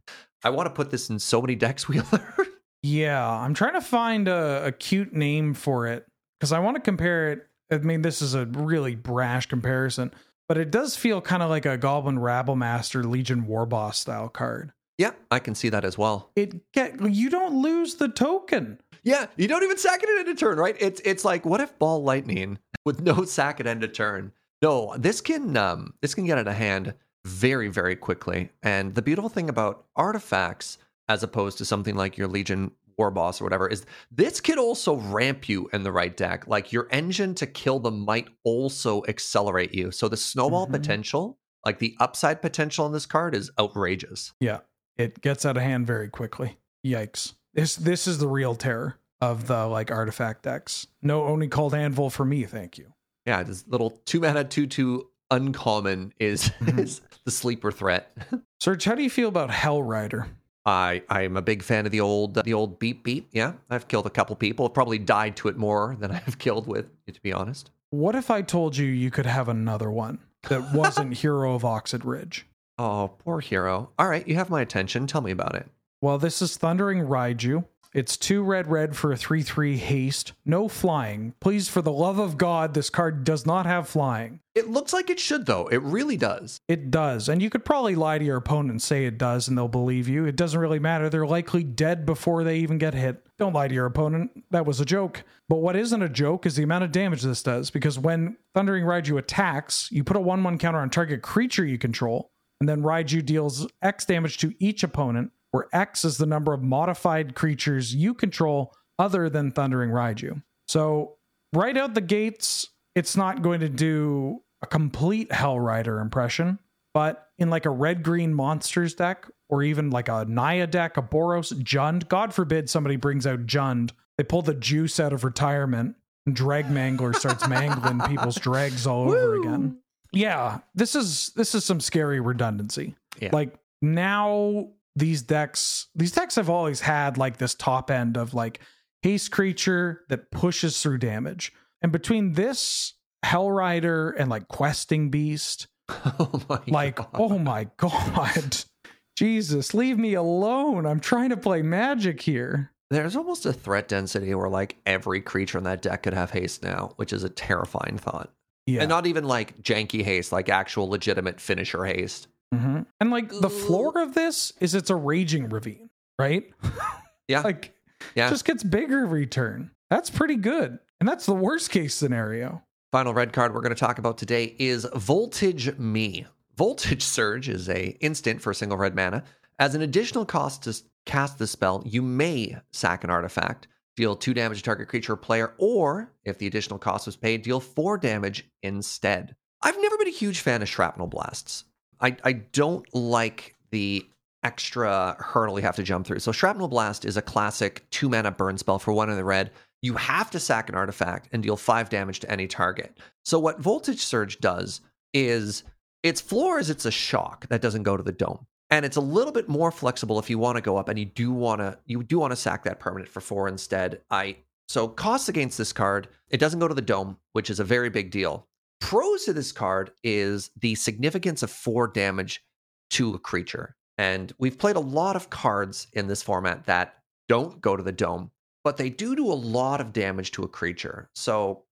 I want to put this in so many decks, Wheeler. Yeah, I'm trying to find a, a cute name for it because I want to compare it. I mean, this is a really brash comparison, but it does feel kind of like a Goblin Rabblemaster Legion Warboss style card. yeah, I can see that as well. It get you don't lose the token. Yeah, you don't even sack it at end of turn, right? It's it's like what if ball lightning with no sack at end of turn? No, this can um this can get out of hand very very quickly. And the beautiful thing about artifacts, as opposed to something like your Legion Warboss or whatever, is this can also ramp you in the right deck. Like your engine to kill them might also accelerate you. So the snowball Mhm. potential, like the upside potential on this card, is outrageous. Yeah, it gets out of hand very quickly. Yikes! This this is the real terror of the like artifact decks. No, only called Anvil for me, thank you. Yeah, this little two mana two two uncommon is Mhm. is the sleeper threat. Serge, how do you feel about Hellrider? I I am a big fan of the old the old beep beep. Yeah, I've killed a couple people. I've Probably died to it more than I've killed with, to be honest. What if I told you you could have another one that wasn't Hero of Oxid Ridge? Oh, poor hero. All right, you have my attention. Tell me about it. Well, this is Thundering Raiju. It's two red red for a 3 3 haste. No flying. Please, for the love of God, this card does not have flying. It looks like it should though. It really does. It does. And you could probably lie to your opponent and say it does, and they'll believe you. It doesn't really matter. They're likely dead before they even get hit. Don't lie to your opponent. That was a joke. But what isn't a joke is the amount of damage this does, because when Thundering Raiju attacks, you put a 1 1 counter on target creature you control, and then Raiju deals X damage to each opponent, where X is the number of modified creatures you control other than Thundering Raiju. So, right out the gates, it's not going to do a complete Hellrider impression, but in like a red green monsters deck, or even like a Naya deck, a Boros, Jund, God forbid somebody brings out Jund, they pull the juice out of retirement, and Dreg Mangler starts mangling people's dregs all over again. Yeah, this is this is some scary redundancy. Yeah. Like now these decks these decks have always had like this top end of like haste creature that pushes through damage. And between this Hellrider and like questing beast, oh my like God. oh my god. Jesus, leave me alone. I'm trying to play magic here. There's almost a threat density where like every creature in that deck could have haste now, which is a terrifying thought. Yeah. And not even like janky haste, like actual legitimate finisher haste. Mhm. And like the floor of this is it's a raging ravine, right? Yeah. like Yeah. it just gets bigger every turn. That's pretty good. And that's the worst case scenario. Final red card we're going to talk about today is Voltage Me. Voltage Surge is a instant for a single red mana. As an additional cost to cast the spell, you may sack an artifact, deal two damage to target creature or player, or if the additional cost was paid, deal four damage instead. I've never been a huge fan of shrapnel blasts. I, I don't like the extra hurdle you have to jump through. So shrapnel blast is a classic two mana burn spell for one in the red. You have to sack an artifact and deal five damage to any target. So what Voltage Surge does is its floor is it's a shock that doesn't go to the dome. And it's a little bit more flexible if you want to go up and you do want to you do want to sack that permanent for four instead. I so costs against this card, it doesn't go to the dome, which is a very big deal. Pros to this card is the significance of four damage to a creature. And we've played a lot of cards in this format that don't go to the dome, but they do do a lot of damage to a creature. So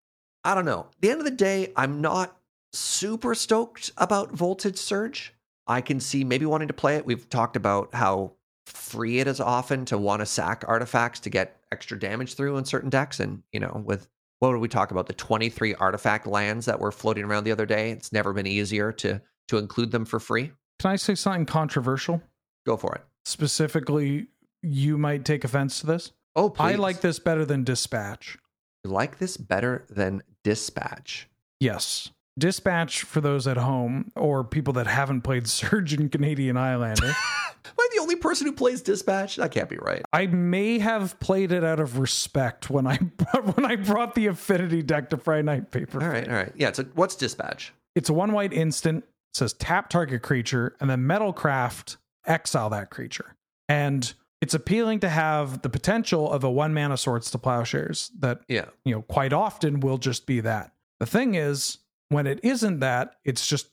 I don't know. At the end of the day, I'm not super stoked about Voltage Surge. I can see maybe wanting to play it. We've talked about how free it is often to want to sack artifacts to get extra damage through in certain decks. And, you know, with what did we talk about? The 23 artifact lands that were floating around the other day. It's never been easier to to include them for free. Can I say something controversial? Go for it. Specifically, you might take offense to this. Oh, please. I like this better than Dispatch. You like this better than Dispatch. Yes. Dispatch, for those at home or people that haven't played Surgeon Canadian Islander, Am I the only person who plays Dispatch? That can't be right. I may have played it out of respect when I when I brought the Affinity deck to Friday Night Paper. All right, all right. Yeah, so what's Dispatch? It's a one white instant. It says tap target creature, and then Metalcraft exile that creature. And it's appealing to have the potential of a one mana swords to plowshares that Yeah. you know quite often will just be that. The thing is, when it isn't that, it's just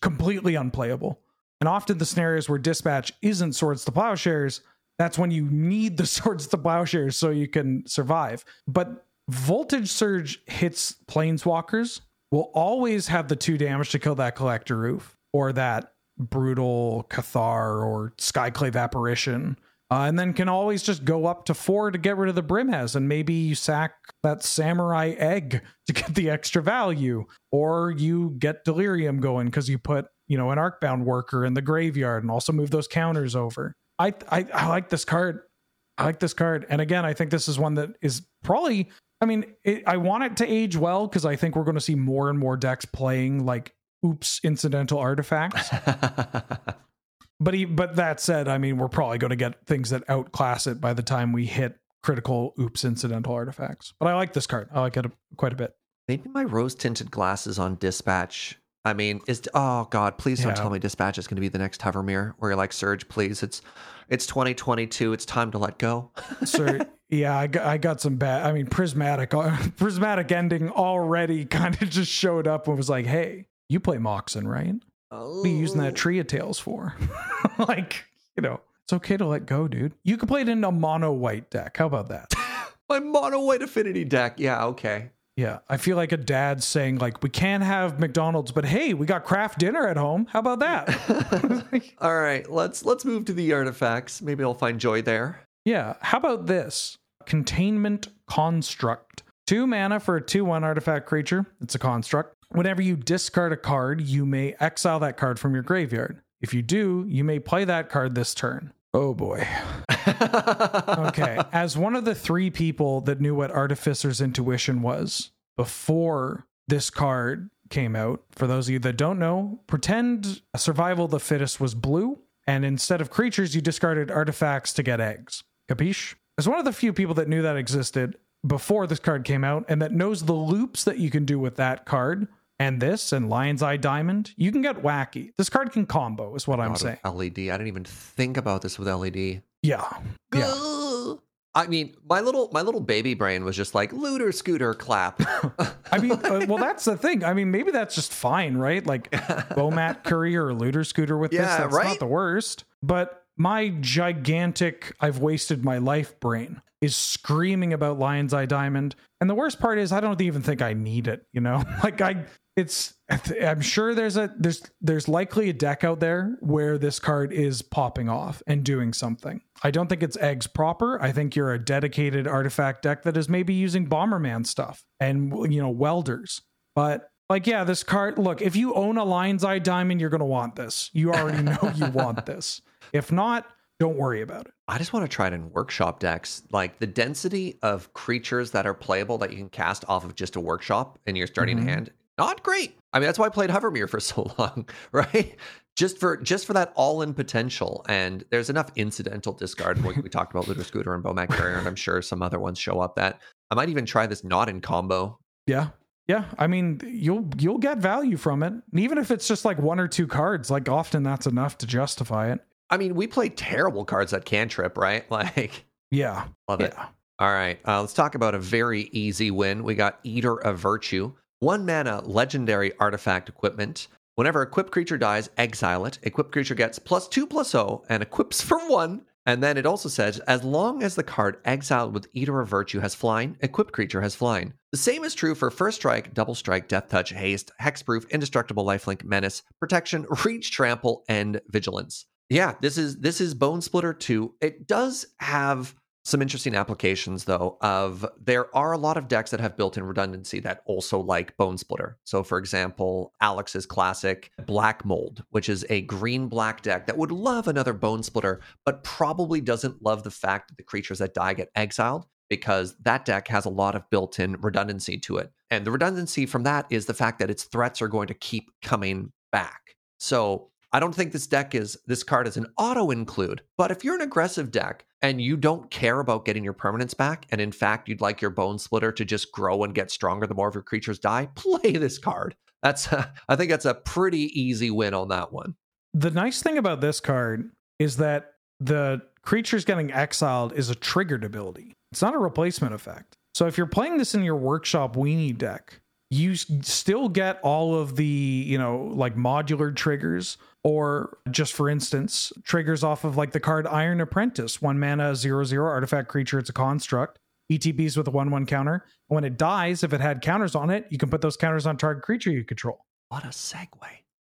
completely unplayable. And often the scenarios where dispatch isn't swords to plowshares, that's when you need the swords to plowshares so you can survive. But voltage surge hits planeswalkers will always have the two damage to kill that Collector Ouphe or that brutal Cathar or Skyclave apparition. Uh, and then can always just go up to four to get rid of the Brimaz, and maybe you sack that samurai egg to get the extra value, or you get delirium going because you put you know an arcbound worker in the graveyard and also move those counters over. I I, I like this card. I like this card, and again, I think this is one that is probably. I mean, it, I want it to age well because I think we're going to see more and more decks playing like oops incidental artifacts. But he, but that said, I mean, we're probably going to get things that outclass it by the time we hit critical oops incidental artifacts. But I like this card. I like it quite a bit. Maybe my rose tinted glasses on Dispatch. I mean, is oh god, please don't Yeah. tell me Dispatch is going to be the next Hovermyr where you're like Surge, please. It's it's 2022. It's time to let go. So yeah, I got, I got some bad. I mean, prismatic uh, prismatic ending already kind of just showed up and was like, hey, you play Moxen, right? What are you using that oh. Tree of Tales for? like, you know, it's okay to let go, dude. You can play it in a mono white deck. How about that? My mono white affinity deck. Yeah, okay. Yeah, I feel like a dad saying like we can't have McDonald's, but hey, we got Kraft Dinner at home. How about that? All right, let's let's move to the artifacts. Maybe I'll find joy there. yeah, how about this? Containment construct. 2 mana for a 2/1 artifact creature. It's a construct. Whenever you discard a card, you may exile that card from your graveyard. If you do, you may play that card this turn. Oh boy. Okay, as one of the three people that knew what Artificer's Intuition was before this card came out, for those of you that don't know, pretend Survival the Fittest was blue, and instead of creatures, you discarded artifacts to get eggs. Capiche? As one of the few people that knew that existed before this card came out and that knows the loops that you can do with that card and this and Lion's Eye Diamond, you can get wacky. This card can combo, is what I'm saying. LED. I didn't even think about this with LED. Yeah. Yeah. I mean, my little my little baby brain was just like looter scooter clap. I mean, uh, well, that's the thing. I mean, maybe that's just fine, right? Like Bomat Courier or Looter Scooter with this, Yeah, that's right? not the worst. But my gigantic, I've wasted my life brain is screaming about Lion's Eye Diamond. And the worst part is, I don't even think I need it. You know, like I, it's. I'm sure there's a there's there's likely a deck out there where this card is popping off and doing something. I don't think it's eggs proper. I think you're a dedicated artifact deck that is maybe using Bomberman stuff and you know welders. But Like, yeah, this card, look, if you own a Lion's Eye Diamond, you're going to want this. You already know you want this. If not, don't worry about it. I just want to try it in workshop decks. Like the density of creatures that are playable that you can cast off of just a workshop in your starting Mhm. hand, not great. I mean, that's why I played Hovermyr for so long, right? Just for just for that all-in potential. And there's enough incidental discard. We, we talked about Looter Scooter and Bomat Courier, and I'm sure some other ones show up that I might even try this not in combo. Yeah. Yeah, I mean, you'll you'll get value from it. And even if it's just like one or two cards, like often that's enough to justify it. I mean, we play terrible cards that cantrip, right? Like, Yeah. love it. All right, uh, let's talk about a very easy win. We got Eater of Virtue, one mana legendary artifact equipment. Whenever equipped creature dies, exile it. Equipped creature gets plus two plus O and equips for one. And then it also says, as long as the card exiled with Eater of Virtue has flying, equipped creature has flying. The same is true for First Strike, Double Strike, Death Touch, Haste, Hexproof, Indestructible, Lifelink, Menace, Protection, Reach, Trample, and Vigilance. Yeah, this is this is Bonesplitter 2. It does have some interesting applications though of there are a lot of decks that have built-in redundancy that also like Bonesplitter. So for example alex's classic black mold which is a green black deck that would love another Bonesplitter but probably doesn't love the fact that the creatures that die get exiled because that deck has a lot of built-in redundancy to it. And the redundancy from that is the fact that its threats are going to keep coming back. So I don't think this deck is this card is an auto include, but if you're an aggressive deck and you don't care about getting your permanents back, and in fact you'd like your Bonesplitter to just grow and get stronger the more of your creatures die, play this card. That's uh, I think that's a pretty easy win on that one. The nice thing about this card is that the creatures getting exiled is a triggered ability. It's not a replacement effect. So if you're playing this in your workshop weenie deck, you still get all of the, you know, like modular triggers or just for instance, triggers off of like the card Iron Apprentice, one mana, zero zero artifact creature, it's a construct. ETBs with a one one counter. When it dies, if it had counters on it, you can put those counters on target creature you control. What a segue.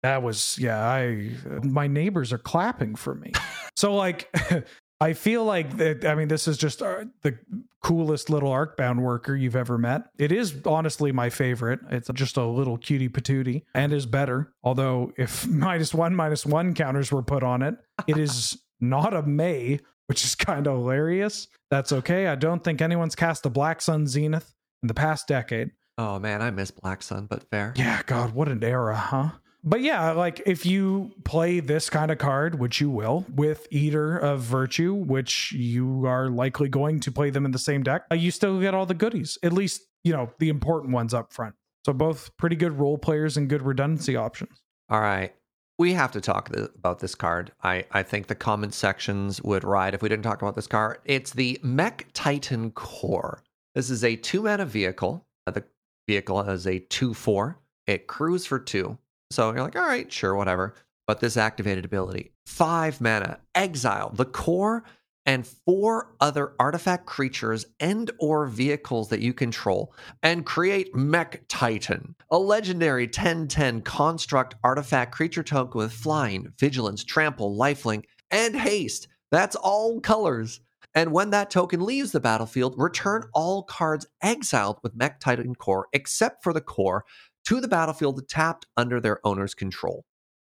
That was yeah. I my neighbors are clapping for me. so like, I feel like that. I mean, this is just uh, the coolest little Arcbound worker you've ever met. It is honestly my favorite. It's just a little cutie patootie and is better. Although if minus one minus one counters were put on it, it is not a May, which is kind of hilarious. That's okay. I don't think anyone's cast a Black Sun Zenith in the past decade. Oh man, I miss Black Sun, but fair. Yeah, God, what an era, huh? But yeah, like if you play this kind of card, which you will, with Eater of Virtue, which you are likely going to play them in the same deck, uh, you still get all the goodies, at least, you know, the important ones up front. So both pretty good role players and good redundancy options. All right. We have to talk th- about this card. I, I think the comment sections would ride if we didn't talk about this card. It's the Mechtitan Core. This is a two mana vehicle. Uh, The vehicle has a 2 4. It crews for two. So you're like, all right, sure, whatever. But this activated ability five mana, exile the core and four other artifact creatures and or vehicles that you control and create Mechtitan, a legendary 1010 construct artifact creature token with flying, vigilance, trample, lifelink, and haste. That's all colors. And when that token leaves the battlefield, return all cards exiled with Mechtitan core, except for the core, to the battlefield tapped under their owner's control.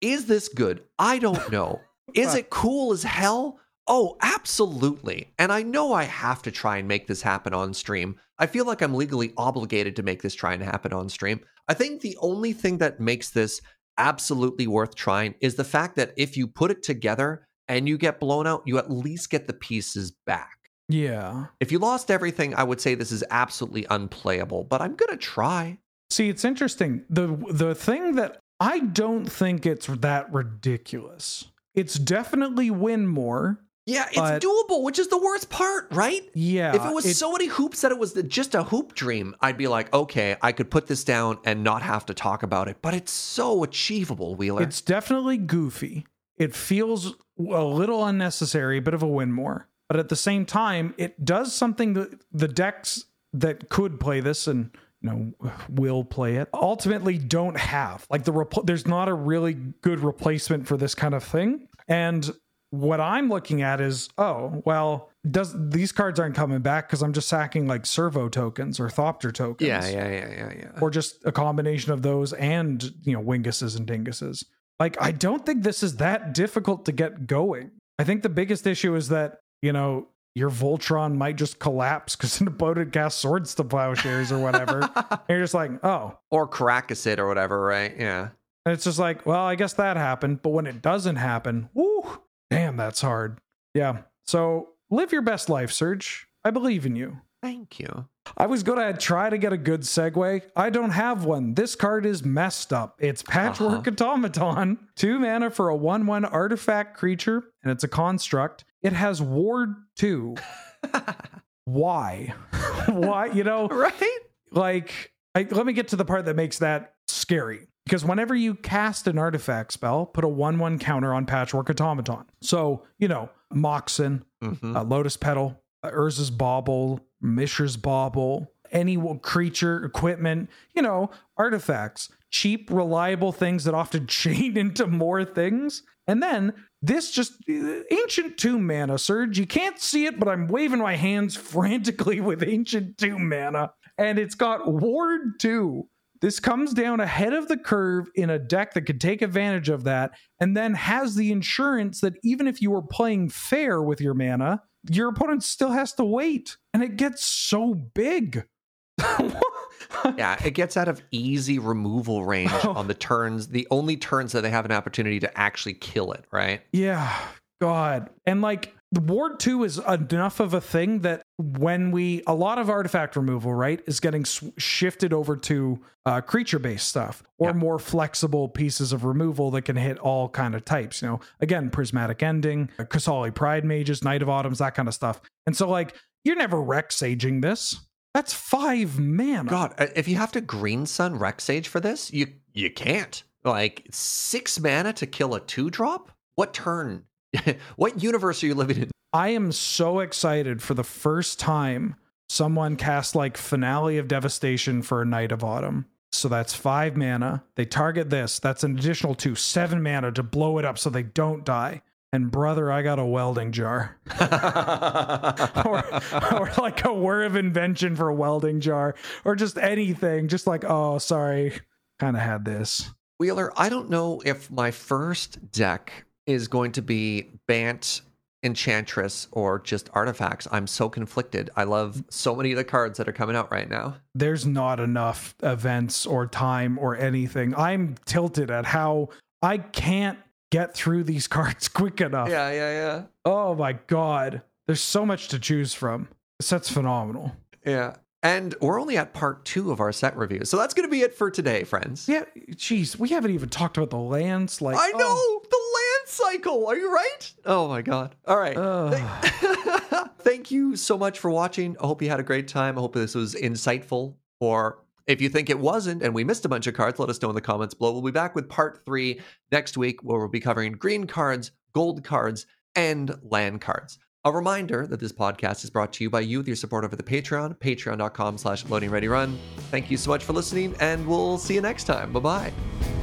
Is this good? I don't know. Is it cool as hell? Oh, absolutely. And I know I have to try and make this happen on stream. I feel like I'm legally obligated to make this try and happen on stream. I think the only thing that makes this absolutely worth trying is the fact that if you put it together and you get blown out, you at least get the pieces back. Yeah. If you lost everything, I would say this is absolutely unplayable, but I'm going to try. See, it's interesting. The the thing that I don't think it's that ridiculous. It's definitely win more. Yeah, it's But- doable, which is the worst part, right? Yeah. if it was it- so many hoops that it was just a hoop dream, I'd be like, okay, I could put this down and not have to talk about it. But it's so achievable, Wheeler. It's definitely goofy. It feels a little unnecessary, a bit of a win more. But at the same time, it does something that the decks that could play this and know will play it ultimately don't have. Like the repl- there's not a really good replacement for this kind of thing. And what I'm looking at is, oh, well, does these cards aren't coming back because I'm just sacking like servo tokens or Thopter tokens. Yeah, yeah, yeah, yeah, yeah. Or just a combination of those and you know Winguses and Dinguses. Like I don't think this is that difficult to get going. I think the biggest issue is that you know your Voltron might just collapse because an opponent casts swords to plowshares or whatever. and you're just like, oh. Or Karakas or whatever, right? Yeah. And it's just like, well, I guess that happened. But when it doesn't happen, whoo, damn, that's hard. Yeah. So live your best life, Serge. I believe in you. Thank you. I was going to try to get a good segue. I don't have one. This card is messed up. It's Patchwork uh-huh. Automaton, two mana for a 1 1 artifact creature, and it's a construct. It has Ward 2. Why? Why? You know, right? Like, I, let me get to the part that makes that scary. Because whenever you cast an artifact spell, put a 1 1 counter on Patchwork Automaton. So, you know, Moxen, mm-hmm. uh, Lotus Petal, uh, Urza's Bauble, Mishra's Bauble, any creature, equipment, you know, artifacts, cheap, reliable things that often chain into more things. And then this just ancient tomb mana, Serge. You can't see it, but I'm waving my hands frantically with ancient tomb mana. And it's got Ward 2 this comes down ahead of the curve in a deck that could take advantage of that, and then has the insurance that even if you were playing fair with your mana, your opponent still has to wait. And it gets so big. yeah, it gets out of easy removal range oh. on the turns, the only turns that they have an opportunity to actually kill it, right? Yeah. God. And like the Ward 2 is enough of a thing that when we a lot of artifact removal right is getting sw- shifted over to uh, creature based stuff or yeah. more flexible pieces of removal that can hit all kind of types you know again prismatic ending Kasali Pride Mages, Knight of Autumns that kind of stuff and so like you're never Rex Saging this that's five mana god uh, if you have to green sun Rex Sage for this you you can't like six mana to kill a two drop what turn what universe are you living in? I am so excited for the first time someone cast like Finale of Devastation for a Knight of Autumn. So that's five mana. They target this. That's an additional two, seven mana to blow it up so they don't die. And brother, I got a welding jar. or, or like a Whir of Invention for a welding jar. Or just anything. Just like, oh, sorry, kind of had this. Wheeler, I don't know if my first deck is going to be Bant, Enchantress, or just artifacts. I'm so conflicted. I love so many of the cards that are coming out right now. There's not enough events or time or anything. I'm tilted at how I can't get through these cards quick enough. Yeah, yeah, yeah. Oh my god. There's so much to choose from. This set's phenomenal. Yeah. And we're only at part two of our set review. So that's going to be it for today, friends. Yeah. Jeez, we haven't even talked about the lands. Like, I know. Oh. The land cycle. Are you right? Oh my god. All right. Thank you so much for watching. I hope you had a great time. I hope this was insightful. Or if you think it wasn't and we missed a bunch of cards, let us know in the comments below. We'll be back with part three next week where we'll be covering green cards, gold cards, and land cards. A reminder that this podcast is brought to you by you with your support over the Patreon, patreon.com slash loading ready run. Thank you so much for listening, and we'll see you next time. Bye bye.